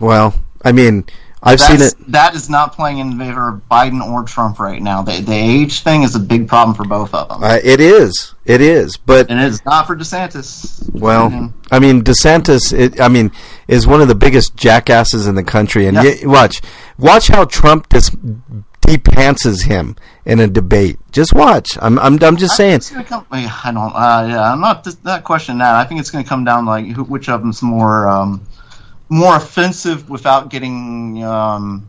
Speaker 1: Well, I mean, I've seen
Speaker 2: That's,
Speaker 1: it.
Speaker 2: That is not playing in favor of Biden or Trump right now. The, the age thing is a big problem for both of them,
Speaker 1: Uh, it is. It is. But
Speaker 2: and it's not for DeSantis.
Speaker 1: Well,
Speaker 2: Mhm.
Speaker 1: I mean, DeSantis, it, I mean, is one of the biggest jackasses in the country, and
Speaker 2: Yes.
Speaker 1: yet, watch, watch how Trump dis depantses him in a debate. Just watch. I'm, I'm, I'm just
Speaker 2: I
Speaker 1: saying.
Speaker 2: come. I don't. Uh, yeah, I'm not not questioning that. I think it's going to come down like who, which of them's more um, more offensive without getting um,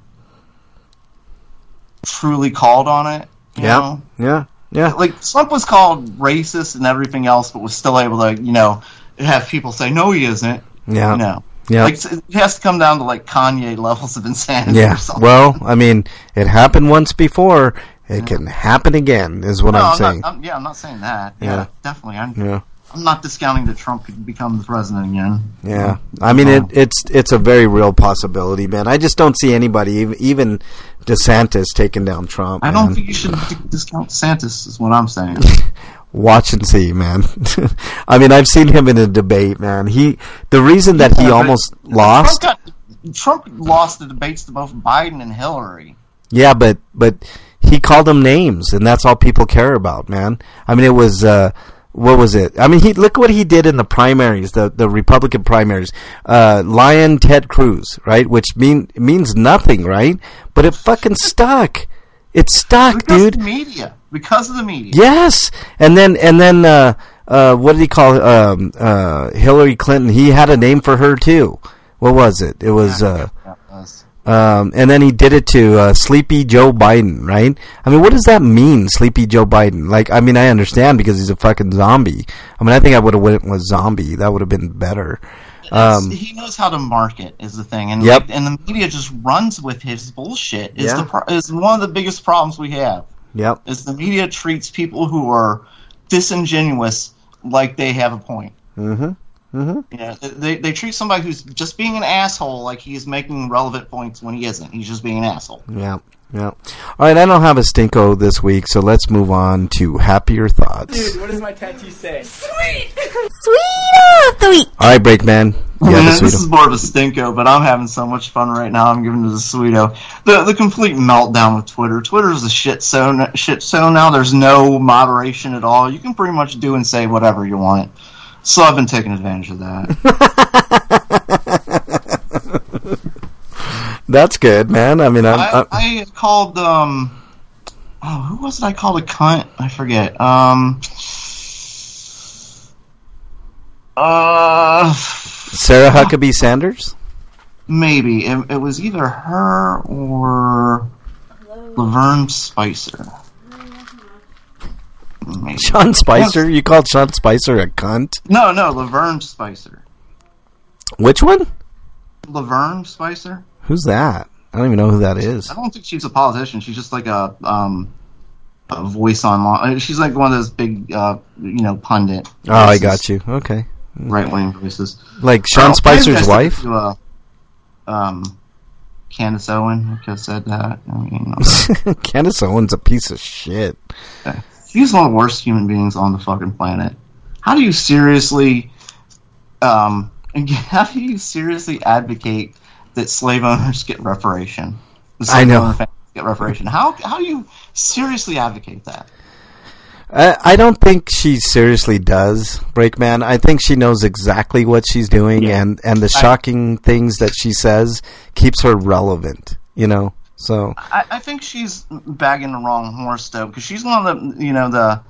Speaker 2: truly called on it.
Speaker 1: Yeah,
Speaker 2: know?
Speaker 1: yeah, yeah.
Speaker 2: Like Trump was called racist and everything else, but was still able to, you know, have people say no, he isn't.
Speaker 1: Yeah.
Speaker 2: You know.
Speaker 1: Yeah.
Speaker 2: Like it has to come down to like Kanye levels of insanity.
Speaker 1: Yeah.
Speaker 2: Or something.
Speaker 1: Well, I mean, it happened once before. It can happen again, is what
Speaker 2: no,
Speaker 1: I'm
Speaker 2: I'm
Speaker 1: saying.
Speaker 2: Not, I'm, yeah, I'm not saying that.
Speaker 1: Yeah.
Speaker 2: Yeah, definitely. I'm,
Speaker 1: Yeah.
Speaker 2: I'm not discounting that Trump could become the president again.
Speaker 1: Yeah, I mean it, it's it's a very real possibility, man. I just don't see anybody, ev- even DeSantis, taking down Trump.
Speaker 2: I don't think you should discount DeSantis. Is what I'm saying.
Speaker 1: Watch and see, man. I mean, I've seen him in a debate, man. He the reason that he
Speaker 2: Yeah,
Speaker 1: almost lost,
Speaker 2: Trump, got, Trump lost the debates to both Biden and Hillary.
Speaker 1: yeah, but but he called them names, and that's all people care about, man. I mean, it was. uh what was it? I mean, he look what he did in the primaries, the the Republican primaries. Uh, Lyin' Ted Cruz, right? Which mean means nothing, right? But it fucking stuck. It stuck,
Speaker 2: Because
Speaker 1: dude.
Speaker 2: of the media. Because of the media.
Speaker 1: Yes, and then and then uh, uh, what did he call um, uh, Hillary Clinton? He had a name for her too. What was it? It was uh,
Speaker 2: Yeah, it was.
Speaker 1: Um, and then he did it to uh, Sleepy Joe Biden, right? I mean, what does that mean, Sleepy Joe Biden? Like, I mean, I understand because he's a fucking zombie. I mean, I think I would have went with zombie. That would have been better. Um,
Speaker 2: he knows how to market is the thing, and
Speaker 1: Yep.
Speaker 2: like, and the media just runs with his bullshit. Is
Speaker 1: Yeah.
Speaker 2: the pro- is one of the biggest problems we have.
Speaker 1: yep.
Speaker 2: Is the media treats people who are disingenuous like they have a point.
Speaker 1: Mm-hmm. Mm-hmm.
Speaker 2: Yeah, they, they treat somebody who's just being an asshole like he's making relevant points when he isn't. He's just being an asshole.
Speaker 1: Yeah. Yeah. All right. I don't have a stinko this week, so let's move on to happier thoughts.
Speaker 9: Dude, what does my tattoo say?
Speaker 5: Sweet of the week.
Speaker 1: All right, Breakman. You have a
Speaker 2: this is more of a stinko, but I'm having so much fun right now. I'm giving it to the Sweeto. The the complete meltdown with Twitter. Twitter is a shit so shit so now. There's no moderation at all. You can pretty much do and say whatever you want. So I've been taking advantage of that.
Speaker 1: That's good, man. I mean, I'm,
Speaker 2: I,
Speaker 1: I'm,
Speaker 2: I called um oh who was it I called a cunt? I forget. Um uh
Speaker 1: Sarah Huckabee Sanders.
Speaker 2: maybe it, it was either her or Laverne Spicer. Maybe.
Speaker 1: Sean Spicer. You called Sean Spicer a cunt.
Speaker 2: No, no, Laverne Spicer.
Speaker 1: Which one?
Speaker 2: Laverne Spicer.
Speaker 1: Who's that? I don't even know who that is.
Speaker 2: I don't think she's a politician. She's just like a um a voice online. She's like one of those big uh you know pundit.
Speaker 1: Oh, I got you. Okay.
Speaker 2: Right wing voices.
Speaker 1: Like Sean Spicer's wife.
Speaker 2: do a, um, Candace Owen could have said that. I mean,
Speaker 1: Candace Owens a piece of shit.
Speaker 2: She's one of the worst human beings on the fucking planet. How do you seriously, um, how do you seriously advocate that slave owners get reparation? The
Speaker 1: I know.
Speaker 2: owner families Get reparation. How how do you seriously advocate that?
Speaker 1: I, I don't think she seriously does, Breakman. I think she knows exactly what she's doing,
Speaker 2: Yeah.
Speaker 1: and and the
Speaker 2: I-
Speaker 1: shocking things that she says keeps her relevant. You know, so
Speaker 2: I, I think she's bagging the wrong horse though, because she's one of the you know the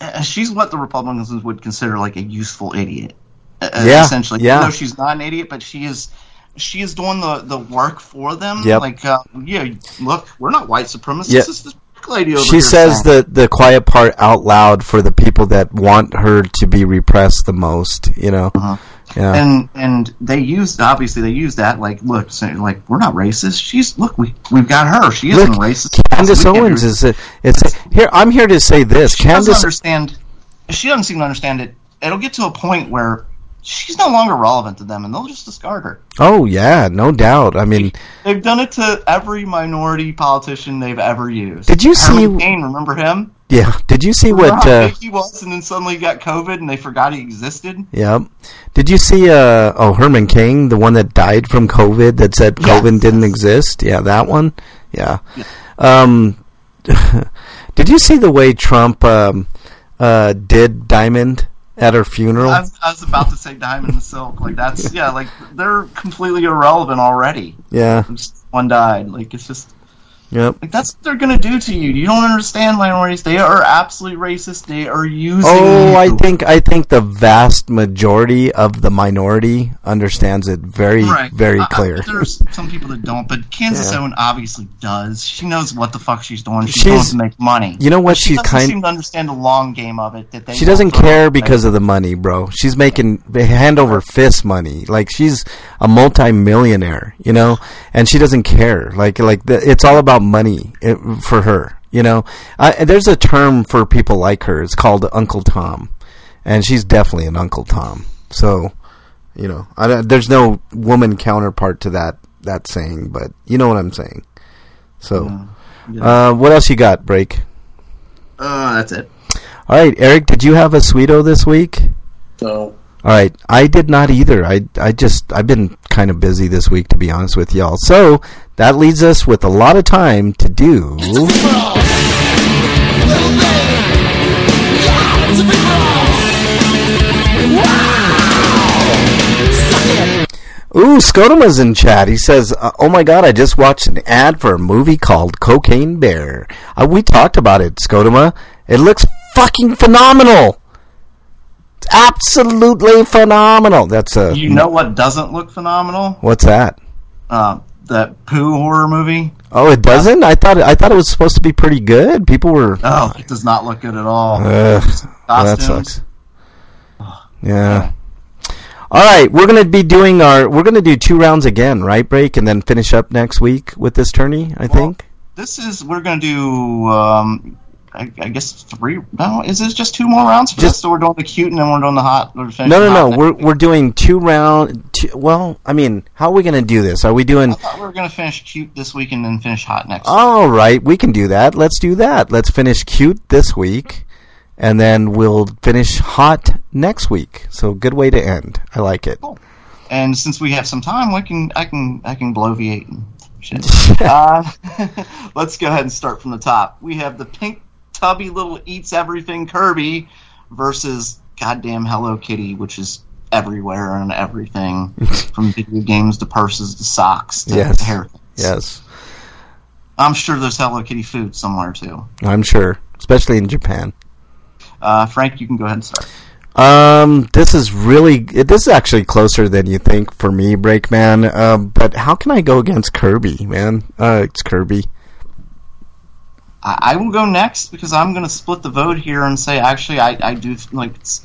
Speaker 2: uh, she's what the Republicans would consider like a useful idiot.
Speaker 1: Yeah,
Speaker 2: essentially.
Speaker 1: yeah.
Speaker 2: Even though she's not an idiot, but she is she is doing the, the work for them.
Speaker 1: Yep.
Speaker 2: Like, uh, yeah, look, we're not white supremacists.
Speaker 1: Yeah.
Speaker 2: This lady over
Speaker 1: she says
Speaker 2: saying-
Speaker 1: the the quiet part out loud for the people that want her to be repressed the most. You know,
Speaker 2: Uh-huh.
Speaker 1: Yeah.
Speaker 2: and and they used obviously they used that like look like we're not racist. She's look we we've got her. She isn't
Speaker 1: Look,
Speaker 2: racist.
Speaker 1: Candace Owens is a, it's a, here. I'm here to say this.
Speaker 2: she doesn't
Speaker 1: Candace
Speaker 2: understand. She doesn't seem to understand it. It'll get to a point where she's no longer relevant to them, and they'll just discard her.
Speaker 1: Oh yeah, no doubt. I mean,
Speaker 2: They've done it to every minority politician they've ever used.
Speaker 1: Did you
Speaker 2: Herman
Speaker 1: see-
Speaker 2: Cain? Remember him?
Speaker 1: Yeah. Did you see what? Uh,
Speaker 2: he was, and then suddenly he got COVID, and they forgot he existed.
Speaker 1: yeah. Did you see? Uh, oh, Herman King, the one that died from COVID, that said
Speaker 2: Yes.
Speaker 1: COVID didn't exist. Yeah, that one. Yeah. Um, did you see the way Trump um, uh, did Diamond at her funeral?
Speaker 2: I was, I was about to say Diamond and Silk. Like that's yeah, like they're completely irrelevant already.
Speaker 1: yeah.
Speaker 2: One died. Like it's just
Speaker 1: Yep.
Speaker 2: like that's what they're gonna do to you. You don't understand minorities. They are absolutely racist. They are using.
Speaker 1: Oh,
Speaker 2: you.
Speaker 1: I think I think the vast majority of the minority understands it very
Speaker 2: Right.
Speaker 1: very clear.
Speaker 2: there's some people that don't, but Candace
Speaker 1: Yeah.
Speaker 2: Owen obviously does. She knows what the fuck she's doing. She's,
Speaker 1: She's-
Speaker 2: going to make money.
Speaker 1: you know what,
Speaker 2: But She
Speaker 1: she's
Speaker 2: doesn't
Speaker 1: kind-
Speaker 2: seem to understand the long game of it. That they
Speaker 1: She doesn't care because of the money, bro. She's making hand over fist money. Like she's a multi-millionaire, you know, and she doesn't care. Like like the, it's all about money eh, for her, you know. I, there's a term for people like her. It's called Uncle Tom, and she's definitely an Uncle Tom. So, you know, I, there's no woman counterpart to that that saying, but you know what I'm saying. So, uh, what else you got, break?
Speaker 2: Uh, that's it.
Speaker 1: All right, Eric, did you have a sweeto this week?
Speaker 8: No.
Speaker 1: All right, I did not either. I I just I've been kind of busy this week to be honest with y'all. So that leaves us with a lot of time to do. Ooh, Scotoma's in chat. He says, uh, "Oh my God, I just watched an ad for a movie called Cocaine Bear. Uh, we talked about it, Scotoma. It looks fucking phenomenal. Absolutely phenomenal. That's a
Speaker 2: You know what doesn't look phenomenal?
Speaker 1: what's that?
Speaker 2: Uh, that poo horror movie.
Speaker 1: Oh, it doesn't. I thought I thought it was supposed to be pretty good. People were.
Speaker 2: Oh, it does not look good at all.
Speaker 1: Ugh, that sucks. Yeah. All right, we're gonna be doing our. We're gonna do two rounds again, right? Break and then finish up next week with this tourney. I think.
Speaker 2: This is we're gonna do. Um, I, I guess three. No, is this just two more rounds for
Speaker 1: Just-
Speaker 2: this? So we're doing the cute and then we're doing the hot.
Speaker 1: No, no, no. We're
Speaker 2: week.
Speaker 1: we're doing two round. Two, well, I mean, how are we gonna do this? Are we doing?
Speaker 2: I thought we were gonna finish cute this week and then finish hot next. week.
Speaker 1: All right, we can do that. Let's do that. Let's finish cute this week, and then we'll finish hot next week. So good way to end. I like it.
Speaker 2: And since we have some time, we can I can I can bloviate and shit. uh, let's go ahead and start from the top. We have the pink tubby little eats everything Kirby versus goddamn Hello Kitty, which is everywhere and everything from video games to purses to socks to
Speaker 1: Yes.
Speaker 2: hair. things.
Speaker 1: Yes,
Speaker 2: I'm sure there's Hello Kitty food somewhere too.
Speaker 1: I'm sure, especially in Japan.
Speaker 2: Uh, Frank, you can go ahead and start.
Speaker 1: Um, this is really this is actually closer than you think for me, Breakman. Um, but how can I go against Kirby, man? Uh, it's Kirby.
Speaker 2: I, I will go next because I'm going to split the vote here and say actually I, I do like it's,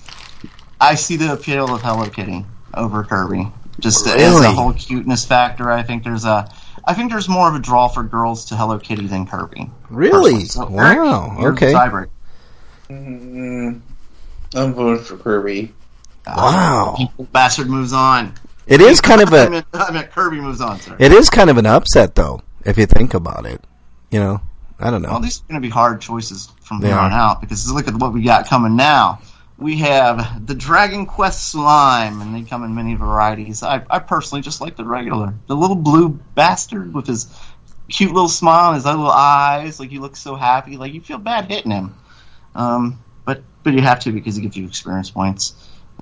Speaker 2: I see the appeal of Hello Kitty over Kirby. Just as a whole cuteness factor, I think there's a I think there's more of a draw for girls to Hello Kitty than Kirby.
Speaker 1: Really?
Speaker 2: So,
Speaker 1: wow.
Speaker 2: you're
Speaker 1: Okay.
Speaker 2: tiebreaker.
Speaker 8: Mm, I'm voting for Kirby.
Speaker 1: Wow.
Speaker 2: Bastard moves on.
Speaker 1: It is kind of
Speaker 2: I
Speaker 1: a
Speaker 2: meant, I meant Kirby moves on. Sorry.
Speaker 1: it is kind of an upset though, if you think about it. You know, I don't know.
Speaker 2: Well, these are going to be hard choices from
Speaker 1: They
Speaker 2: here on out because look at what we got coming now. We have the Dragon Quest slime, and they come in many varieties. I, I personally just like the regular, the little blue bastard with his cute little smile and his little eyes. Like he looks so happy. Like you feel bad hitting him, um, but but you have to because he gives you experience points.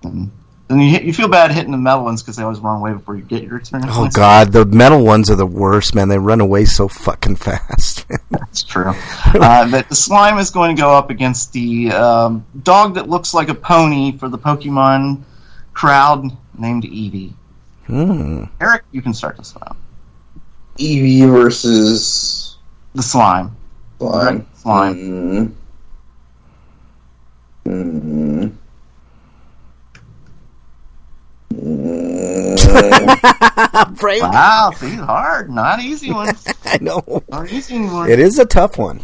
Speaker 2: And then you you feel bad hitting the metal ones because they always run away before you get your experience
Speaker 1: Oh
Speaker 2: points.
Speaker 1: God, the metal ones are the worst, man. They run away so fucking fast.
Speaker 2: That's true. Uh, that the slime is going to go up against the um, dog that looks like a pony for the Pokemon crowd named Eevee.
Speaker 1: Hmm.
Speaker 2: Eric, you can start this one out.
Speaker 8: Eevee versus
Speaker 2: The slime.
Speaker 8: Slime.
Speaker 2: Slime.
Speaker 8: Mm. Mm. Mm.
Speaker 2: Wow, see, hard. Not easy one.
Speaker 1: I know.
Speaker 2: Not easy one.
Speaker 1: It is a tough one,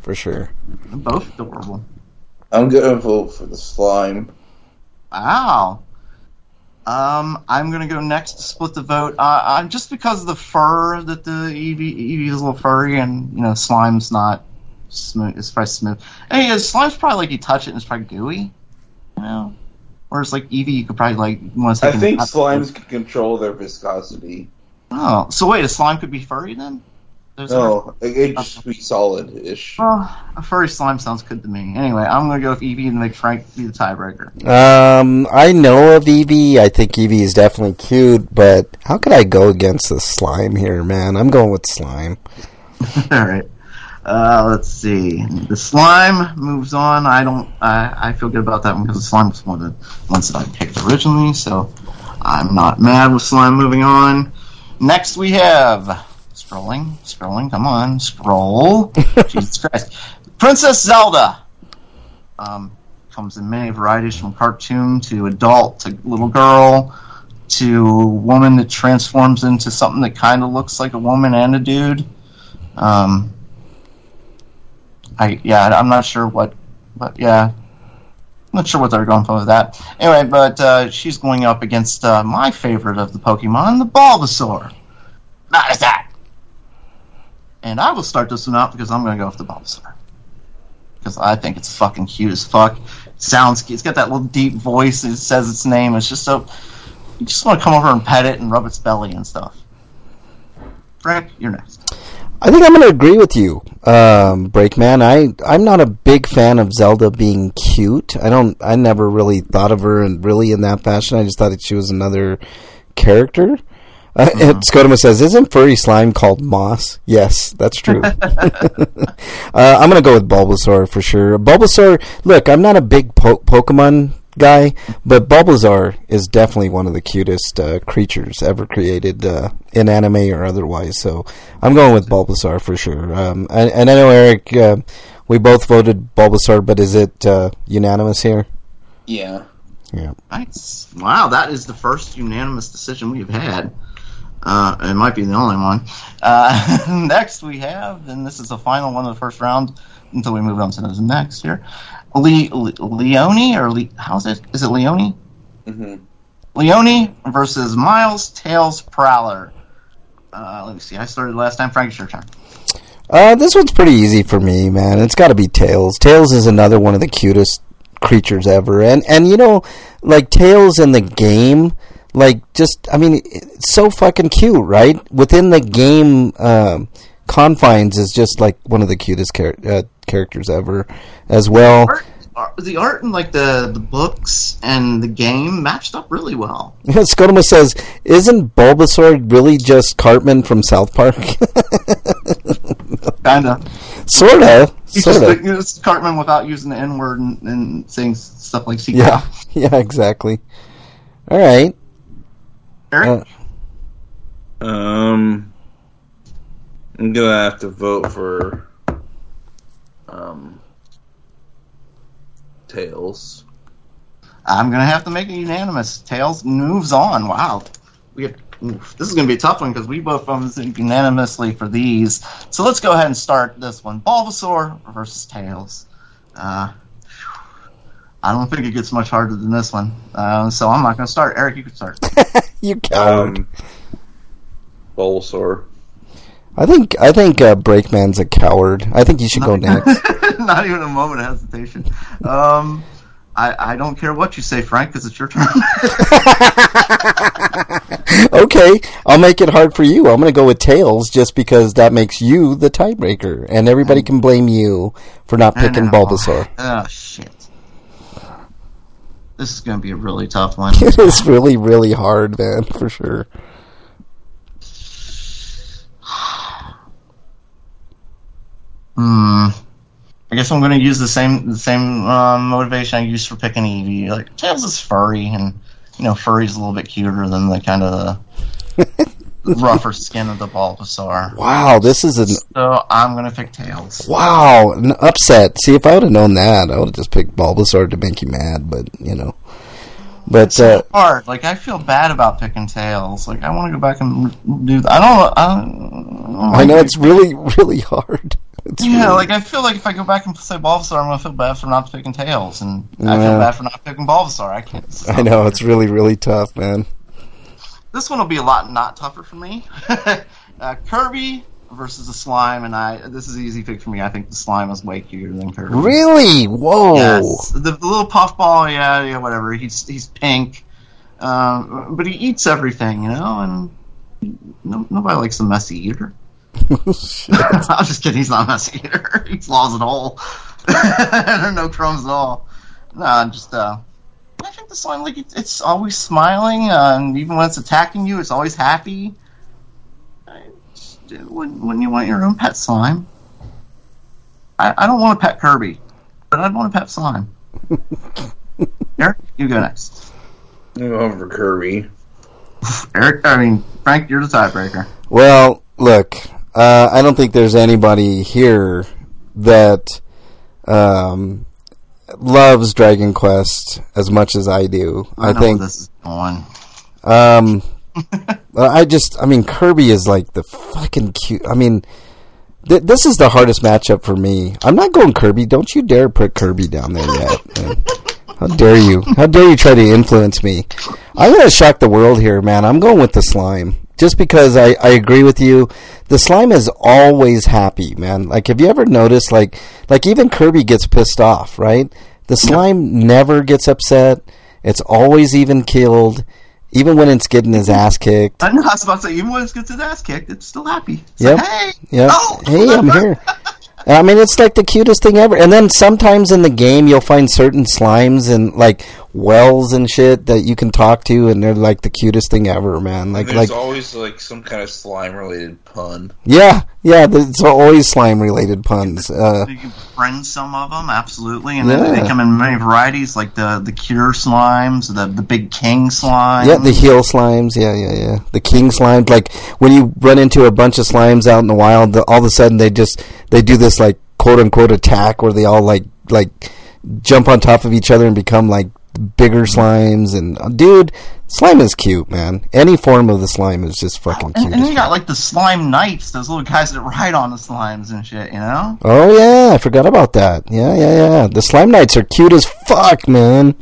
Speaker 1: for sure.
Speaker 2: Both adorable.
Speaker 8: I'm gonna vote for the slime.
Speaker 2: Wow. Um, I'm gonna go next to split the vote. Uh, I'm just because of the fur that the Eevee, Eevee is a little furry, and you know, slime's not smooth. It's probably smooth. Hey, uh, slime's probably like you touch it and it's probably gooey. You know, whereas like Eevee, you could probably like want to
Speaker 8: I think slimes can control their viscosity.
Speaker 2: Oh, so wait, a slime could be furry then? There's
Speaker 8: No, it it'd just be solid-ish.
Speaker 2: Well, a furry slime sounds good to me. Anyway, I'm gonna go with Eevee and make Frank be the tiebreaker.
Speaker 1: Um, I know of Eevee. I think Eevee is definitely cute, but how could I go against the slime here, man? I'm going with slime.
Speaker 2: All right. Uh, let's see. The slime moves on. I don't. I, I feel good about that one because the slime was one of the ones that I picked originally, so I'm not mad with slime moving on. Next we have scrolling, scrolling. Come on, scroll. Jesus Christ, Princess Zelda. Um, comes in many varieties from cartoon to adult to little girl to woman that transforms into something that kind of looks like a woman and a dude. Um, I yeah, I'm not sure what, but yeah, I'm not sure what they're going for with that. Anyway, but uh, she's going up against uh, my favorite of the Pokemon, the Bulbasaur. Not as that. And I will start this one out because I'm going to go with the Bulbasaur because I think it's fucking cute as fuck. sounds it's got that little deep voice. It says its name. It's just so you just want to come over and pet it and rub its belly and stuff. Frank, you're next.
Speaker 1: I think I'm going to agree with you, um, Breakman. I I'm not a big fan of Zelda being cute. I don't. I never really thought of her in really in that fashion. I just thought that she was another character. Uh, and Scotoma says, "Isn't furry slime called moss?" Yes, that's true. uh, I'm gonna go with Bulbasaur for sure. Bulbasaur. Look, I'm not a big po- Pokemon guy, but Bulbasaur is definitely one of the cutest uh, creatures ever created uh, in anime or otherwise. So I'm going with Bulbasaur for sure. Um, and, and I know Eric, uh, we both voted Bulbasaur, but is it uh, unanimous here?
Speaker 8: Yeah.
Speaker 1: Yeah.
Speaker 2: Nice. Wow, that is the first unanimous decision we've had. Uh, it might be the only one. Uh, next we have, and this is the final one of the first round until we move on to the next here. Le- Le- Leone or Le- how's it? Is it Leone?
Speaker 8: hmm
Speaker 2: Leone versus Miles Tails Prowler. Uh, let me see. I started last time. Frank, it's your turn.
Speaker 1: Uh, this one's pretty easy for me, man. It's got to be Tails. Tails is another one of the cutest creatures ever, and and you know, like Tails in the game, like just I mean, it's so fucking cute, right? Within the game um, confines, is just like one of the cutest char- uh, characters ever, as well.
Speaker 2: Art, art- the art in like the the books and the game matched up really well.
Speaker 1: Scotoma says, "Isn't Bulbasaur really just Cartman from South Park?"
Speaker 2: Kind of.
Speaker 1: sorta, sorta.
Speaker 2: like, you know, it's Cartman without using the N word and, and saying stuff like secret.
Speaker 1: Yeah, yeah, exactly. All right.
Speaker 2: Eric?
Speaker 1: Uh,
Speaker 4: Um, I'm gonna have to vote for um Tails.
Speaker 2: I'm gonna have to make it unanimous. Tails moves on. Wow, we have. oof, this is gonna be a tough one because we both voted unanimously for these. So let's go ahead and start this one: Bulbasaur versus Tails. Uh, I don't think it gets much harder than this one. Uh, so I'm not gonna start. Eric, you can start.
Speaker 1: You coward.
Speaker 4: Um, Bulbasaur.
Speaker 1: I think I think uh, Breakman's a coward. I think you should go next.
Speaker 2: not even a moment of hesitation. Um, I, I don't care what you say, Frank, because it's your turn.
Speaker 1: okay, I'll make it hard for you. I'm going to go with Tails just because that makes you the tiebreaker, and everybody can blame you for not picking. Bulbasaur.
Speaker 2: Oh shit. This is going to be a really tough one.
Speaker 1: It is really, really hard, man, for sure.
Speaker 2: Hmm. I guess I'm going to use the same the same um, motivation I used for picking Eevee. Like Tails is furry, and you know, furry's a little bit cuter than the kind of rougher skin of the Bulbasaur.
Speaker 1: Wow, this is an
Speaker 2: So I'm going to pick Tails.
Speaker 1: wow an upset. See, if I would have known that, I would have just picked Bulbasaur to make you mad. But you know, but
Speaker 2: It's
Speaker 1: uh,
Speaker 2: hard. Like I feel bad about picking Tails. Like I want to go back and do. That. I don't. I, don't,
Speaker 1: I know it's really, really hard. It's
Speaker 2: Yeah,
Speaker 1: really-
Speaker 2: like I feel like if I go back and say Bulbasaur, I'm gonna feel bad for not picking Tails, and I feel bad for not picking Bulbasaur. I can't.
Speaker 1: I know it's really, really tough, man.
Speaker 2: This one will be a lot not tougher for me. uh, Kirby versus the slime, and I. This is an easy pick for me. I think the slime is way cuter than Kirby.
Speaker 1: Really? Whoa!
Speaker 2: Yes. The, the little puffball, yeah, yeah, whatever. He's he's pink, um, but he eats everything, you know, and no, nobody likes a messy eater. I'm just kidding. He's not a messy eater. he claws it all. there are no crumbs at all. No, I'm just. Uh, I think the slime, like it's, it's always smiling, uh, and even when it's attacking you, it's always happy. I just- Wouldn't, wouldn't you want your own pet slime? I, I don't want to pet Kirby, but I'd want to pet slime. Eric, you go next.
Speaker 4: I'm going for Kirby.
Speaker 2: Eric, I mean Frank, you're the tiebreaker.
Speaker 1: Well, look, uh, I don't think there's anybody here that um, loves Dragon Quest as much as I do. I,
Speaker 2: know
Speaker 1: think.
Speaker 2: this is going.
Speaker 1: Um, uh, I just, I mean, Kirby is like the fucking cute. I mean, th- this is the hardest matchup for me. I'm not going Kirby. Don't you dare put Kirby down there yet. man. How dare you? How dare you try to influence me? I'm going to shock the world here, man. I'm going with the slime. Just because I, I agree with you. The slime is always happy, man. Like, have you ever noticed, like, like even Kirby gets pissed off, right? The slime never gets upset. It's always even killed, even when it's getting his ass kicked.
Speaker 2: I know I was about to say, even when it gets his ass kicked, it's still happy. It's
Speaker 1: Yep.
Speaker 2: like, hey,
Speaker 1: Yep.
Speaker 2: oh,
Speaker 1: Hey, I'm here. I mean, it's like the cutest thing ever. And then sometimes in the game, you'll find certain slimes and like wells and shit that you can talk to, and they're like the cutest thing ever, man. Like,
Speaker 8: There's
Speaker 1: like,
Speaker 8: always like some kind of slime related pun.
Speaker 1: yeah, yeah. It's always slime related puns. Uh,
Speaker 2: You can befriend some of them, absolutely, and then
Speaker 1: Yeah.
Speaker 2: they come in many varieties, like the the cure slimes, the the big king slime.
Speaker 1: yeah, the heal slimes. Yeah, yeah, yeah. The king slimes. Like when you run into a bunch of slimes out in the wild, the, all of a sudden they just they do this like quote unquote attack where they all like like jump on top of each other and become like bigger slimes. And uh, dude, slime is cute, man. Any form of the slime is just fucking cute.
Speaker 2: and, and you got like the slime knights, those little guys that ride on the slimes and shit. You know,
Speaker 1: Oh yeah, I forgot about that. Yeah, yeah, yeah. The slime knights are cute as fuck, man.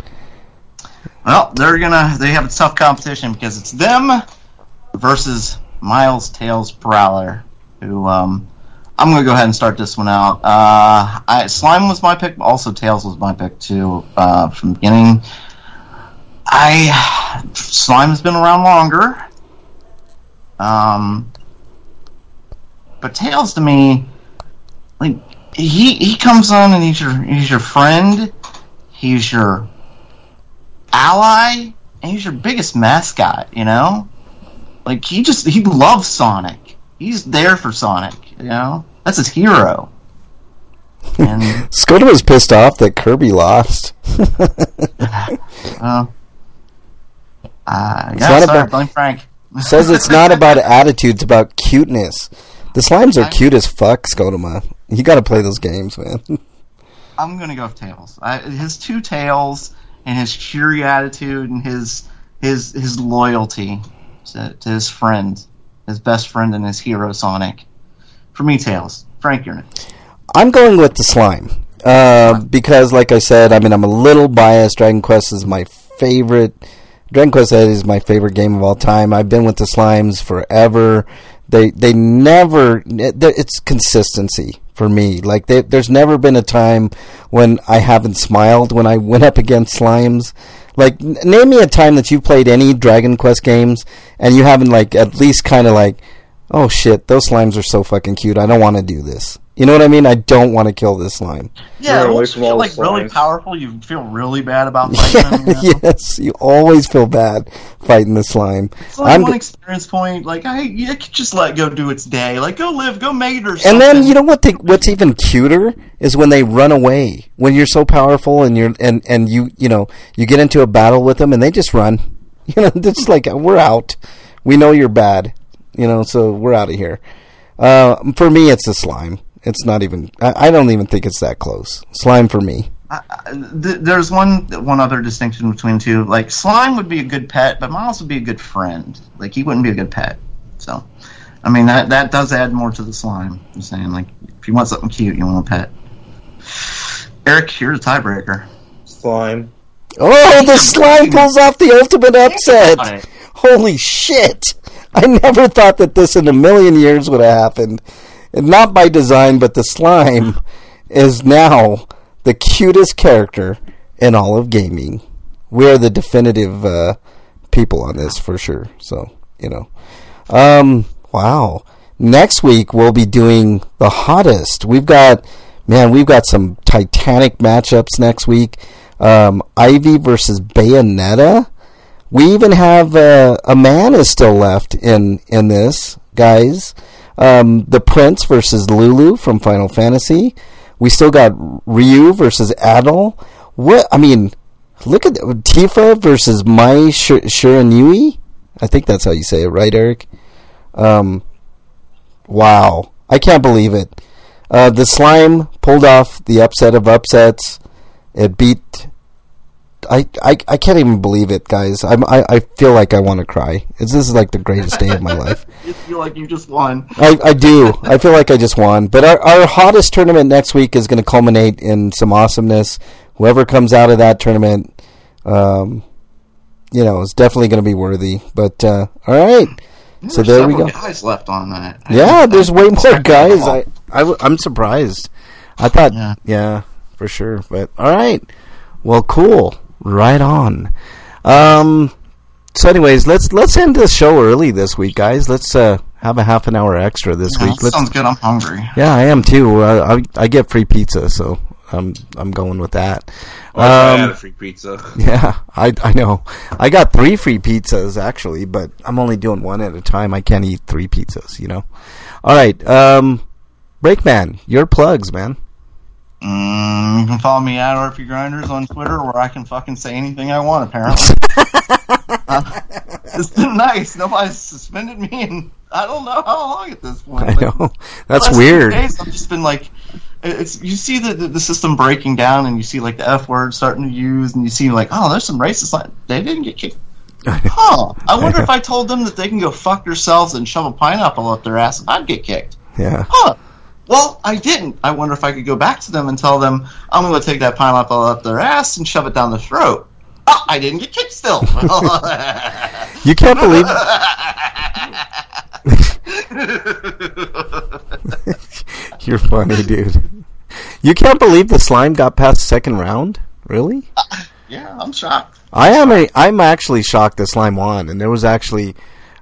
Speaker 2: well, they're gonna they have a tough competition because it's them versus Miles Tails Prowler, who um. I'm gonna go ahead and start this one out. Uh, I, Slime was my pick, also Tails was my pick too uh, from the beginning. I Slime's been around longer, um, but Tails to me, like he he comes on and he's your he's your friend, he's your ally, and he's your biggest mascot. You know, like he just he loves Sonic. He's there for Sonic. You know, that's his hero. And
Speaker 1: Skoda was pissed off that Kirby lost.
Speaker 2: uh, uh, yeah, sorry,
Speaker 1: about-
Speaker 2: blame Frank.
Speaker 1: Says it's not about attitude, it's about cuteness. The slimes are cute as fuck, Scotoma. You got to play those games, man.
Speaker 2: I'm gonna go with Tails. I, his two tails and his cheery attitude and his his his loyalty to, to his friend, his best friend and his hero Sonic. For me, Tails. Frank, you're next.
Speaker 1: I'm going with the slime uh, because, like I said, I mean I'm a little biased. Dragon Quest is my favorite. Dragon Quest is my favorite game of all time. I've been with the slimes forever. They they never. It's consistency for me. Like they, there's never been a time when I haven't smiled when I went up against slimes. Like name me a time that you've played any Dragon Quest games and you haven't like at least kind of like, oh shit, those slimes are so fucking cute. I don't want to do this. You know what I mean? I don't want to kill this slime.
Speaker 2: Yeah,
Speaker 4: You're
Speaker 2: once you feel like
Speaker 4: the
Speaker 2: really powerful, you feel really bad about fighting them. You know?
Speaker 1: yes, you always feel bad fighting the slime.
Speaker 2: It's like
Speaker 1: I'm
Speaker 2: one experience point. Like I, you could just let go do its day. Like go live, go mate or something.
Speaker 1: and then you know what? They, what's even cuter is when they run away. When you're so powerful and you're and and you you know you get into a battle with them and they just run. You know, it's like we're out. We know you're bad. You know, so we're out of here. Uh, for me, it's the slime. It's not even. I, I don't even think it's that close. Slime for me.
Speaker 2: Th- there's one one other distinction between two. Like slime would be a good pet, but Miles would be a good friend. Like he wouldn't be a good pet. So, I mean that that does add more to the slime. I'm saying like if you want something cute, you want a pet. Eric, you're the tiebreaker.
Speaker 4: Slime.
Speaker 1: Oh, the slime pulls off the ultimate upset. Holy shit! I never thought that this in a million years would have happened. And not by design, but the slime is now the cutest character in all of gaming. We are the definitive uh, people on this for sure. So, you know. Um, wow. Next week we'll be doing the hottest. We've got, man, we've got some Titanic matchups next week. Um, Ivy versus Bayonetta. We even have uh, a man is still left in in this, guys. Um, the Prince versus Lulu from Final Fantasy. We still got Ryu versus Adol. What I mean, look at. Tifa versus Mai Sh- Shiranui. I think that's how you say it, right, Eric? Um, wow, I can't believe it. Uh, the slime pulled off the upset of upsets. It beat. I, I, I can't even believe it, guys. I'm, I, I feel like I want to cry. It's, this is like the greatest day of my life.
Speaker 2: You feel like you just won.
Speaker 1: I, I do. I feel like I just won. But our, our hottest tournament next week is going to culminate in some awesomeness. Whoever comes out of that tournament, um, you know, is definitely going to be worthy. But uh, all right, so there we go.
Speaker 2: Guys left on that.
Speaker 1: Yeah, there's way more guys. I, I am surprised. I thought,
Speaker 2: Yeah.
Speaker 1: yeah. for sure. But all right, well, cool. Right on. Um, so, anyways, let's let's end the show early this week, guys. Let's uh, have a half an hour extra this
Speaker 2: Yeah,
Speaker 1: week.
Speaker 2: that sounds good. I'm hungry.
Speaker 1: Yeah, I am too. Uh, I I get free pizza, so I'm I'm going with that.
Speaker 4: Oh, I had
Speaker 1: Um,
Speaker 4: a free pizza.
Speaker 1: yeah, I I know. I got three free pizzas actually, but I'm only doing one at a time. I can't eat three pizzas, you know. All right, um, Breakman, your plugs, man.
Speaker 2: Mm, you can follow me at RP Grinders on Twitter, where I can fucking say anything I want. Apparently, Uh, it's been nice. Nobody's suspended me, and I don't know how long at this point.
Speaker 1: I
Speaker 2: Like,
Speaker 1: know that's weird.
Speaker 2: Days, I've just been like, it's you see the, the the system breaking down, and you see like the F word starting to use, and you see like, oh, there's some racist. Like, they didn't get kicked. Huh? I wonder if I told them that they can go fuck themselves and shove a pineapple up their ass, I'd get kicked.
Speaker 1: Yeah,
Speaker 2: Huh. Well, I didn't. I wonder if I could go back to them and tell them I'm going to take that pineapple up their ass and shove it down their throat. Oh, I didn't get kicked still.
Speaker 1: you can't believe. You're funny, dude. You can't believe the slime got past second round. Really?
Speaker 2: Uh, yeah, I'm shocked.
Speaker 1: I am a, I'm actually shocked that slime won, and there was actually,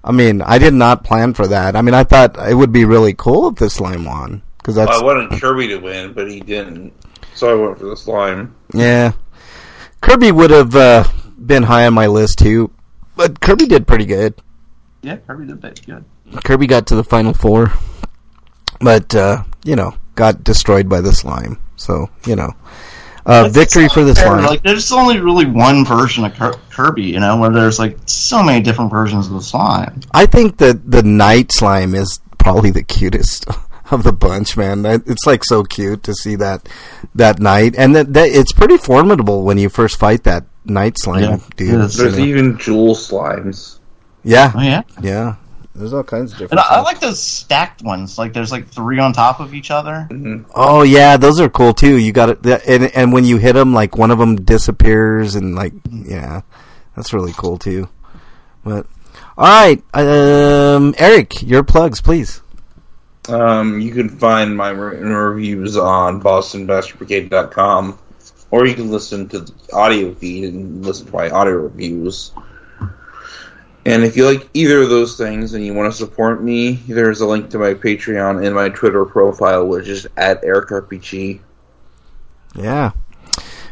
Speaker 1: I mean, I did not plan for that. I mean, I thought it would be really cool if the slime won because that's
Speaker 4: I wanted Kirby to win, but he didn't. So I went for the slime.
Speaker 1: yeah. Kirby would have uh, been high on my list too, but Kirby did pretty good.
Speaker 2: Yeah, Kirby did pretty good.
Speaker 1: Kirby got to the final four, but uh, you know, got destroyed by the slime. So you know, uh, victory for the slime.
Speaker 2: Like, there's only really one version of Kir- Kirby, you know, where there's like so many different versions of the slime.
Speaker 1: I think that the knight slime is probably the cutest of the bunch, man. It's like so cute to see that that knight, and that, that it's pretty formidable when you first fight that knight slime,
Speaker 2: Yeah,
Speaker 1: dude.
Speaker 2: it is.
Speaker 1: you
Speaker 4: There's
Speaker 1: know.
Speaker 4: even jewel slimes.
Speaker 1: yeah,
Speaker 2: Oh yeah,
Speaker 1: yeah. There's all kinds of different.
Speaker 2: and I, I like those stacked ones. Like there's like three on top of each other.
Speaker 1: Oh yeah, those are cool too. You got it, and and when you hit them, like one of them disappears, and like yeah, that's really cool too. But all right, um, Eric, your plugs, please.
Speaker 4: Um, you can find my reviews on bostonbastardbrigade.com, or you can listen to the audio feed and listen to my audio reviews. And if you like either of those things and you want to support me, there's a link to my Patreon and my Twitter profile, which is at EricRPG.
Speaker 1: Yeah,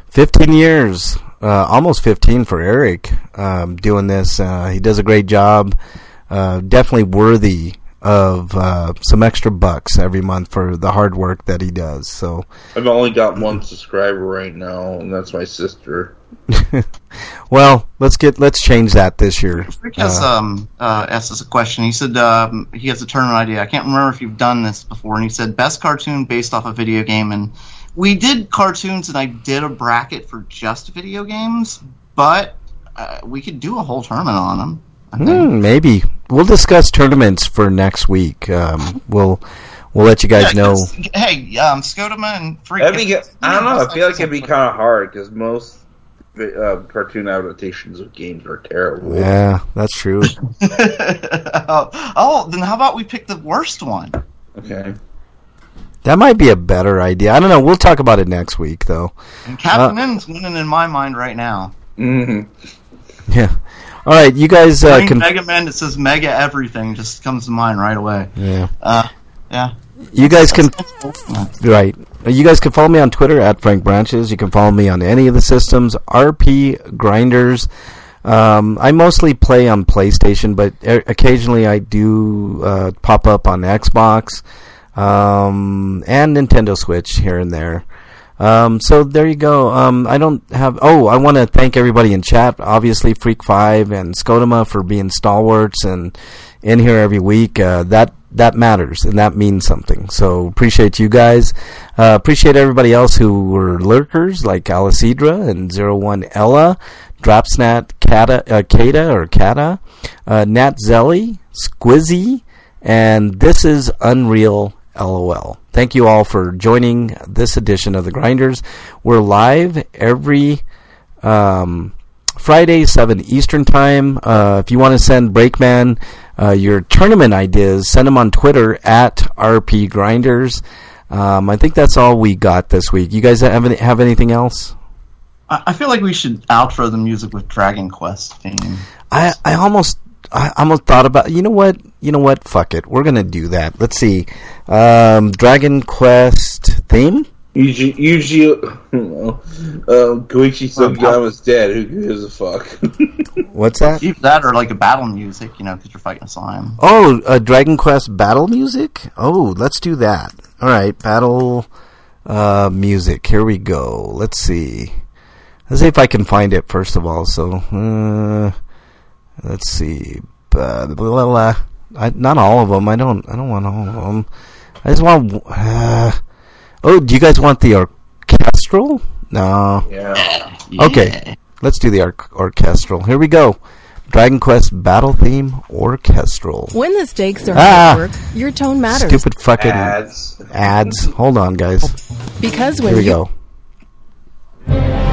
Speaker 1: fifteen years, uh, almost fifteen for Eric um, doing this. Uh, he does a great job. Uh, definitely worthy of uh, some extra bucks every month for the hard work that he does. So.
Speaker 4: I've only got one subscriber right now, and that's my sister.
Speaker 1: well, let's get let's change that this year.
Speaker 2: Rick has
Speaker 1: Uh,
Speaker 2: um uh, asked us a question. He said um, he has a tournament idea. I can't remember if you've done this before. And he said best cartoon based off a video game. And we did cartoons, and I did a bracket for just video games. But uh, we could do a whole tournament on them. I think.
Speaker 1: Hmm, maybe we'll discuss tournaments for next week. Um, we'll we'll let you guys
Speaker 2: Yeah,
Speaker 1: know.
Speaker 2: 'cause, Hey, um, Scotoma and Freak.
Speaker 4: I think it, I don't know. I feel like it'd be kind of hard because most uh, cartoon adaptations of games are terrible.
Speaker 1: Yeah, that's true.
Speaker 2: oh, then how about we pick the worst one?
Speaker 4: Okay.
Speaker 1: That might be a better idea. I don't know. We'll talk about it next week, though.
Speaker 2: And Captain N's winning in my mind right now.
Speaker 4: hmm
Speaker 1: Yeah. All right, you guys uh, can.
Speaker 2: Mega Man that says Mega Everything just comes to mind right away.
Speaker 1: Yeah.
Speaker 2: Uh, yeah.
Speaker 1: You guys can. Right. You guys can follow me on Twitter at Frank Branches. You can follow me on any of the systems. RP Grinders. Um, I mostly play on PlayStation, but occasionally I do uh, pop up on Xbox um, and Nintendo Switch here and there. Um, so there you go. Um, I don't have. Oh, I want to thank everybody in chat. Obviously, Freak Five and Scotoma for being stalwarts and in here every week. Uh, that that matters and that means something. So appreciate you guys. Uh, appreciate everybody else who were lurkers like Alicidra and Zero One Ella, Dropsnat Kata, uh, Kata or Kata, uh, Nat Zelly, Squizzy, and this is Unreal LOL. Thank you all for joining this edition of the Grinders. We're live every um, Friday, 7 Eastern Time. Uh, if you want to send Breakman uh, your tournament ideas, send them on Twitter at RP Grinders. Um, I think that's all we got this week. You guys have any, have anything else?
Speaker 2: I, feel like we should outro the music with Dragon Quest theme.
Speaker 1: I, I almost I almost thought about. You know what? You know what? Fuck it. We're gonna do that. Let's see. Um, Dragon Quest theme.
Speaker 4: Yuji, Yuji, um, Koichi Sugiyama's dead. Who gives a fuck?
Speaker 1: What's that?
Speaker 2: Keep that or like a battle music, you know, because you're fighting a slime.
Speaker 1: Oh, uh, Dragon Quest battle music. Oh, let's do that. All right, battle uh, music. Here we go. Let's see. Let's see if I can find it first of all. So, uh, let's see. Blah, blah, blah, blah. I, not all of them. I don't. I don't want all of them. I just want. Uh, oh, do you guys want the orchestral? No.
Speaker 4: yeah.
Speaker 1: Okay. Let's do the or- orchestral. Here we go. Dragon Quest battle theme orchestral.
Speaker 9: When the stakes are
Speaker 1: Ah.
Speaker 9: high at work, your tone matters.
Speaker 1: Stupid fucking
Speaker 4: Ads.
Speaker 1: ads. Hold on, guys.
Speaker 9: Because
Speaker 1: Here
Speaker 9: when
Speaker 1: we
Speaker 9: you
Speaker 1: go.